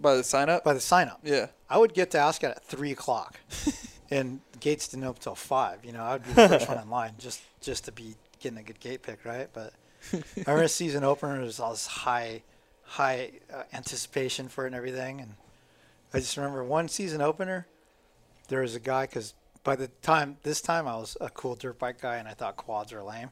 By the sign up. by the sign up. Yeah. I would get to Ascot at three o'clock, and gates didn't open till five. You know, I'd be the first one in line just just to be getting a good gate pick, right? But I remember season opener was all this high high uh, anticipation for it and everything, and I just remember one season opener. There was a guy because by the time this time I was a cool dirt bike guy and I thought quads are lame.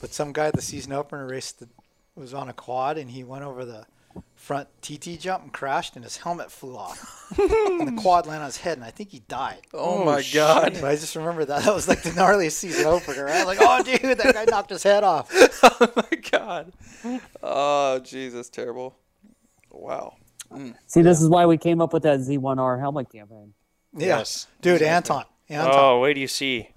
but some guy at the season opener raced the, was on a quad and he went over the front TT jump and crashed and his helmet flew off and the quad landed on his head and I think he died. Oh, oh my god. But I just remember that that was like the gnarliest season opener. Right? Like, oh dude, that guy knocked his head off. oh my god. Oh Jesus, terrible. Wow. Mm. See, this is why we came up with that Z1R helmet campaign. Yeah, Yes, dude, Anton, Anton. Oh, wait do you see?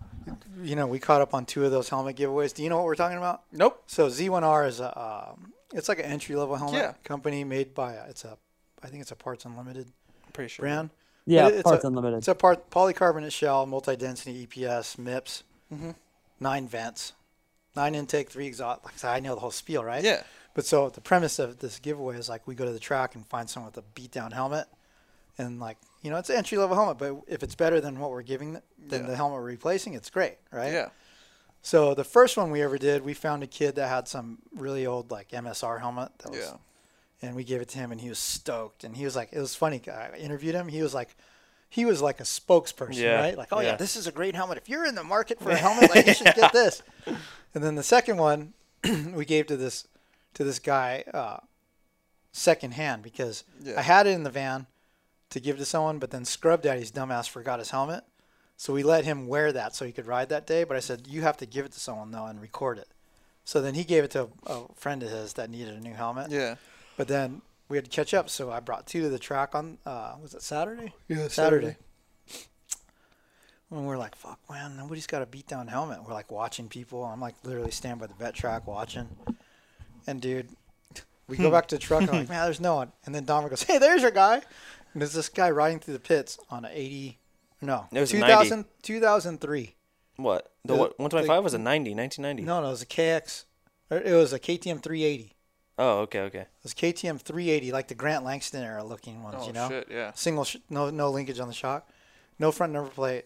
You know, we caught up on two of those helmet giveaways. Do you know what we're talking about? Nope. So Z1R is a, um, it's like an entry level helmet Yeah. company made by a, it's a, I think it's a Parts Unlimited I'm Pretty sure. brand. Yeah, But it's Parts a, Unlimited. It's a part polycarbonate shell, multi-density EPS, MIPS, Mm-hmm. nine vents, nine intake, three exhaust. Like I know the whole spiel, right? Yeah. But so the premise of this giveaway is like we go to the track and find someone with a beat down helmet, and like you know it's an entry level helmet, but if it's better than what we're giving th- than Yeah. the helmet we're replacing, it's great, right? Yeah. So the first one we ever did, we found a kid that had some really old like MSR helmet. That was, Yeah. And we gave it to him, and he was stoked. And he was like, it was funny. I interviewed him. He was like, he was like a spokesperson, Yeah, right? Like, oh yeah. yeah. this is a great helmet. If you're in the market for a helmet, like you should get this. And then the second one, we gave to this to this guy uh, second hand because. I had it in the van to give to someone, but then Scrub Daddy's dumbass forgot his helmet. So we let him wear that so he could ride that day. But I said, you have to give it to someone though and record it. So then he gave it to a, a friend of his that needed a new helmet. Yeah. But then we had to catch up, so I brought two to the track on uh, was it Saturday? Yeah, Saturday. When we're like, fuck, man, nobody's got a beat down helmet. We're like watching people. I'm like literally standing by the vet track watching. And dude, we go back to the truck. I'm like, man, there's no one. And then Dahmer goes, hey, there's your guy. And there's this guy riding through the pits on an 80, no, It was a 2000, 2003. What? The, The- what? 125 was a 90, 1990. No, no, it was a KX. or It was a KTM 380. Oh, okay, okay. It was KTM 380, like the Grant Langston era looking ones, Oh you know? shit. Yeah. Single, sh- no, no linkage on the shock, no front number plate.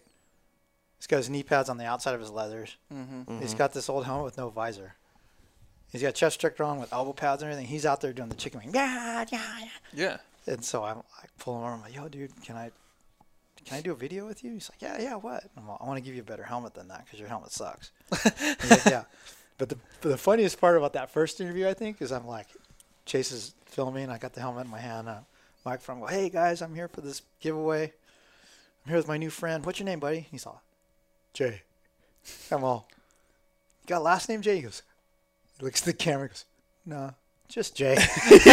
He's got his knee pads on the outside of his leathers. Mm-hmm. He's got this old helmet with no visor. He's got chest protector on with elbow pads and everything. He's out there doing the chicken wing. Yeah, yeah, yeah. Yeah. And so I'm like pull him over. I'm like, yo, dude, can I, can I do a video with you? He's like, yeah, yeah, what? I'm like, I want to give you a better helmet than that because your helmet sucks. Like, yeah. But the but the funniest part about that first interview, I think, is I'm like, Chase is filming. I got the helmet in my hand. Uh, microphone. Go, hey guys, I'm here for this giveaway. I'm here with my new friend. What's your name, buddy? He's all, Jay. I'm all, you got last name Jay? He goes, he looks at the camera. Goes, no, just Jay. Shit.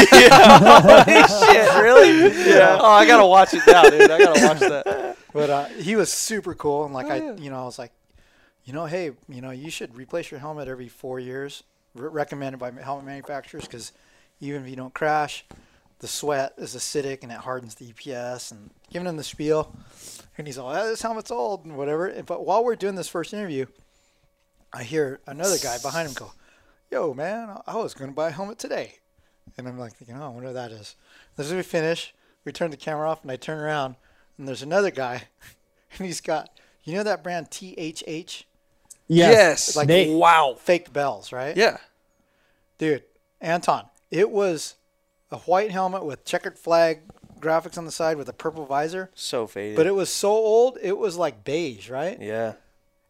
Really? Yeah. Oh, I gotta watch it now, dude. I gotta watch that. but uh, he was super cool and like I, you know, I was like, you know, hey, you know, you should replace your helmet every four years, re- recommended by helmet manufacturers, because even if you don't crash, the sweat is acidic and it hardens the EPS. And giving him the spiel, and he's all, oh, this helmet's old and whatever. But while we're doing this first interview, I hear another guy behind him go, "Yo, man, I was going to buy a helmet today," and I'm like thinking, "Oh, I wonder what that is." As we finish, we turn the camera off, and I turn around, and there's another guy, and he's got, you know, that brand THH, Yes. like They- wow. fake bells, right? Yeah. dude, Anton, it was a white helmet with checkered flag graphics on the side with a purple visor, So faded. but it was so old, it was like beige, right? yeah.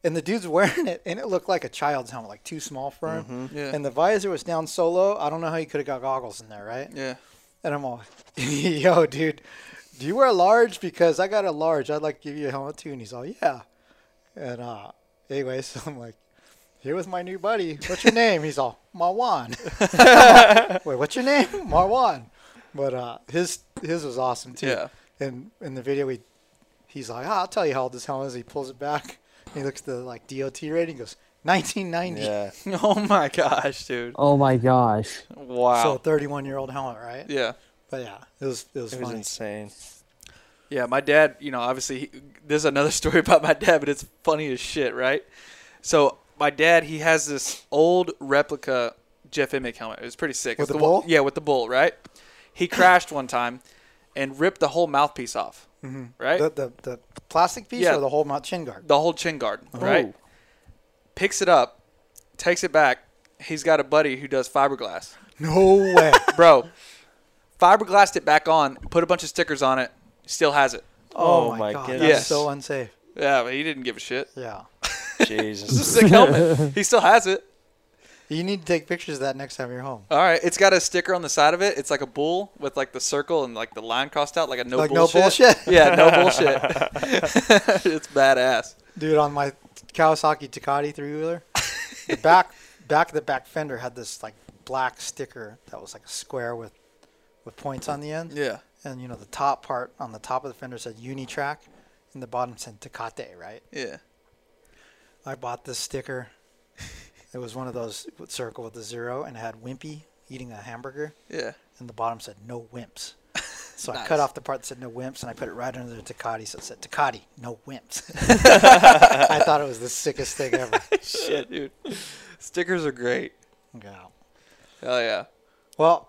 And the dude's wearing it, and it looked like a child's helmet, like too small for him. Mm-hmm. Yeah. And the visor was down so low, I don't know how you could have got goggles in there, right? Yeah. And I'm all, yo, dude, do you wear a large? Because I got a large. I'd like to give you a helmet too. And he's all, yeah. And uh, anyway, so I'm like, here was my new buddy. What's your name? He's all, Marwan. Wait, what's your name? Marwan. But uh, his his was awesome too. Yeah. And in the video, we he's like, "Ah, I'll tell you how old this helmet is. He pulls it back. And he looks at the like DOT rating. Goes 1990. Yeah. Oh my gosh, dude. Oh my gosh. Wow. So 31 year old helmet, right? yeah. But yeah, it was it was It was funny. insane. Yeah, my dad, you know, obviously, he, there's another story about my dad, but it's funny as shit, right? So, my dad, he has this old replica Jeff Emig helmet. It was pretty sick. With It's the one- bull? Yeah, with the bull, right? He crashed one time and ripped the whole mouthpiece off, Mm-hmm. right? The, the the plastic piece Yeah. or the whole mount chin guard? the whole chin guard, oh. right? Picks it up, takes it back. He's got a buddy who does fiberglass. No way. Bro, fiberglassed it back on, put a bunch of stickers on it, still has it. Oh, Oh my, my god, goodness. that's Yes. so unsafe. Yeah, but he didn't give a shit. Yeah. Jesus. It's a Jesus. sick helmet. He still has it. You need to take pictures of that next time you're home. All right, it's got a sticker on the side of it. It's like a bull with like the circle and like the line crossed out, like a no Like no bullshit. bullshit? Yeah, no bullshit. it's badass. Dude, on my Kawasaki Tecate three wheeler, the back back of the back fender had this like black sticker that was like a square with with points on the end. Yeah. And you know the top part on the top of the fender said Uni-Trak, and the bottom said Tecate, right? Yeah. I bought this sticker. It was one of those circle with the zero, and it had Wimpy eating a hamburger. Yeah. And the bottom said no wimps. So I cut off the part that said no wimps, and I put it right under the Tecate, so it said Tecate, no wimps. I thought it was the sickest thing ever. Shit, dude. Stickers are great. Yeah. Hell yeah. Well,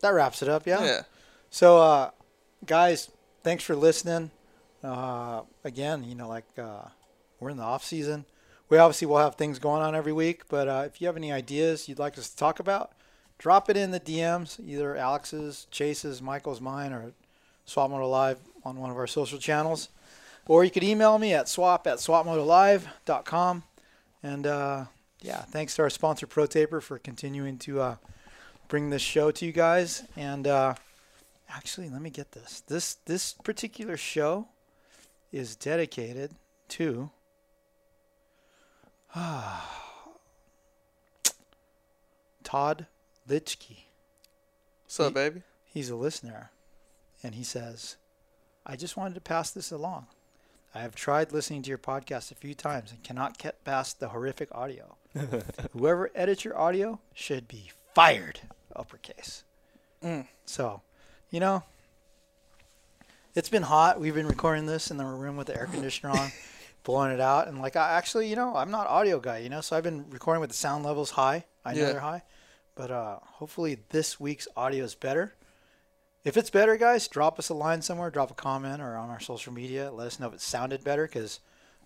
that wraps it up, yeah. Yeah. So, uh, guys, thanks for listening. Uh, again, you know, like uh, we're in the off season. We obviously will have things going on every week, but uh, if you have any ideas you'd like us to talk about, drop it in the DMs, either Alex's, Chase's, Michael's, mine, or Swap Moto Live on one of our social channels. Or you could email me at swap at swapmotolive.com. And uh, yeah, thanks to our sponsor, ProTaper, for continuing to uh, bring this show to you guys. And uh, actually, let me get this. This this particular show is dedicated to Todd Litchke. What's up, baby? He's a listener, and he says, "I just wanted to pass this along. I have tried listening to your podcast a few times and cannot get past the horrific audio. Whoever edits your audio should be fired." Uppercase. Mm. So, you know, it's been hot. We've been recording this in the room with the air conditioner on, blowing it out. And like, I actually, you know, I'm not audio guy, you know, so I've been recording with the sound levels high. I know Yeah. they're high, but uh, hopefully this week's audio is better. If it's better, guys, drop us a line somewhere, drop a comment or on our social media. Let us know if it sounded better because,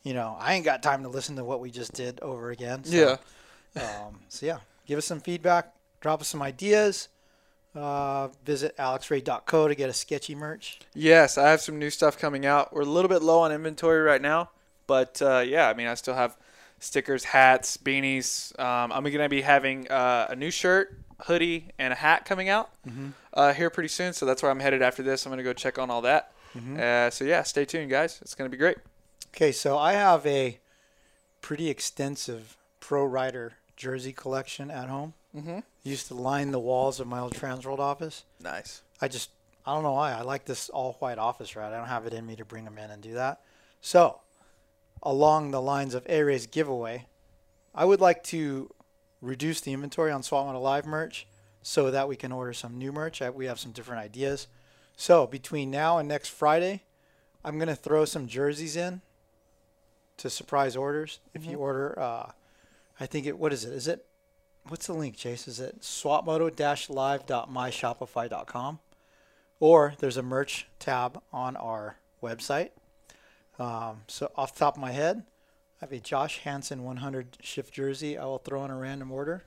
you know, I ain't got time to listen to what we just did over again. So, um, so yeah, give us some feedback, drop us some ideas. Uh, visit alexray.co to get a sketchy merch. Yes, I have some new stuff coming out. We're a little bit low on inventory right now, but uh, yeah, I mean, I still have stickers, hats, beanies. Um, I'm going to be having uh, a new shirt, hoodie, and a hat coming out Mhm. uh, here pretty soon. So that's where I'm headed after this. I'm going to go check on all that. Mhm. Uh, so yeah, stay tuned, guys. It's going to be great. Okay, so I have a pretty extensive Pro Rider jersey collection at home. Mhm. Used to line the walls of my old Transworld office. Nice. I just, I don't know why. I like this all white office right. I don't have it in me to bring them in and do that. So, along the lines of A Ray's giveaway, I would like to reduce the inventory on Swap Moto Live merch so that we can order some new merch. We have some different ideas. So, between now and next Friday, I'm going to throw some jerseys in to surprise orders. If you order, uh, I think it, what is it? Is it, what's the link, Chase? Is it swapmoto-live.myshopify.com? Or there's a merch tab on our website. Um, so off the top of my head, I have a Josh Hansen 100 shift jersey. I will throw in a random order.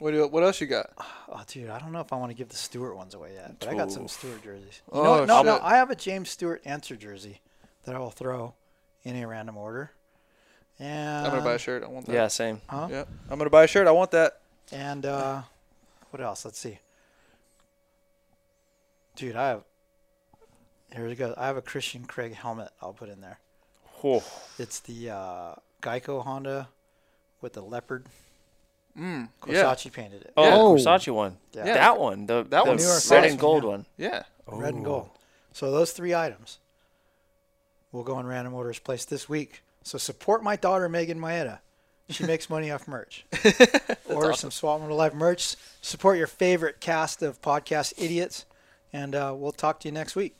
What do, what else you got? Oh, dude, I don't know if I want to give the Stewart ones away yet, but I got some Stewart jerseys. You Oh, know no, no. I have a James Stewart answer jersey that I will throw in a random order. And I'm going to buy a shirt. I want that. Yeah, same. Huh? Yep. I'm going to buy a shirt. I want that. And uh, what else? Let's see. Dude, I have. Here it goes. I have a Christian Craig helmet. I'll put in there. Whew. It's the uh, Geico Honda with the leopard. Mm, yeah. Versace painted it. Oh, Yeah. Versace one. Yeah. That one. The, That the one's red sick. and gold Yeah. one. Yeah. Red and gold. So those three items will go in random orders placed this week. So support my daughter Megan Maeda. She makes money off merch. Order some Swap Moto Live merch. Support your favorite cast of podcast idiots, and uh, we'll talk to you next week.